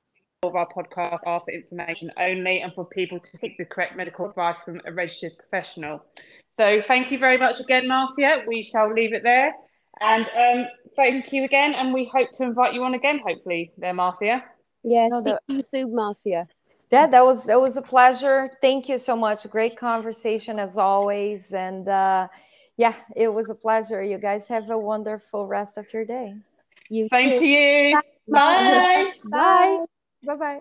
all of our podcasts are for information only and for people to seek the correct medical advice from a registered professional. So thank you very much again, Marcia. We shall leave it there. And um, thank you again. And we hope to invite you on again, hopefully, there, Marcia. Yes, no, speak to you soon, Marcia. Yeah, that was that was a pleasure. Thank you so much. Great conversation as always. And uh, yeah, it was a pleasure. You guys have a wonderful rest of your day. You Thank too. you. Bye. Bye. Bye. Bye bye.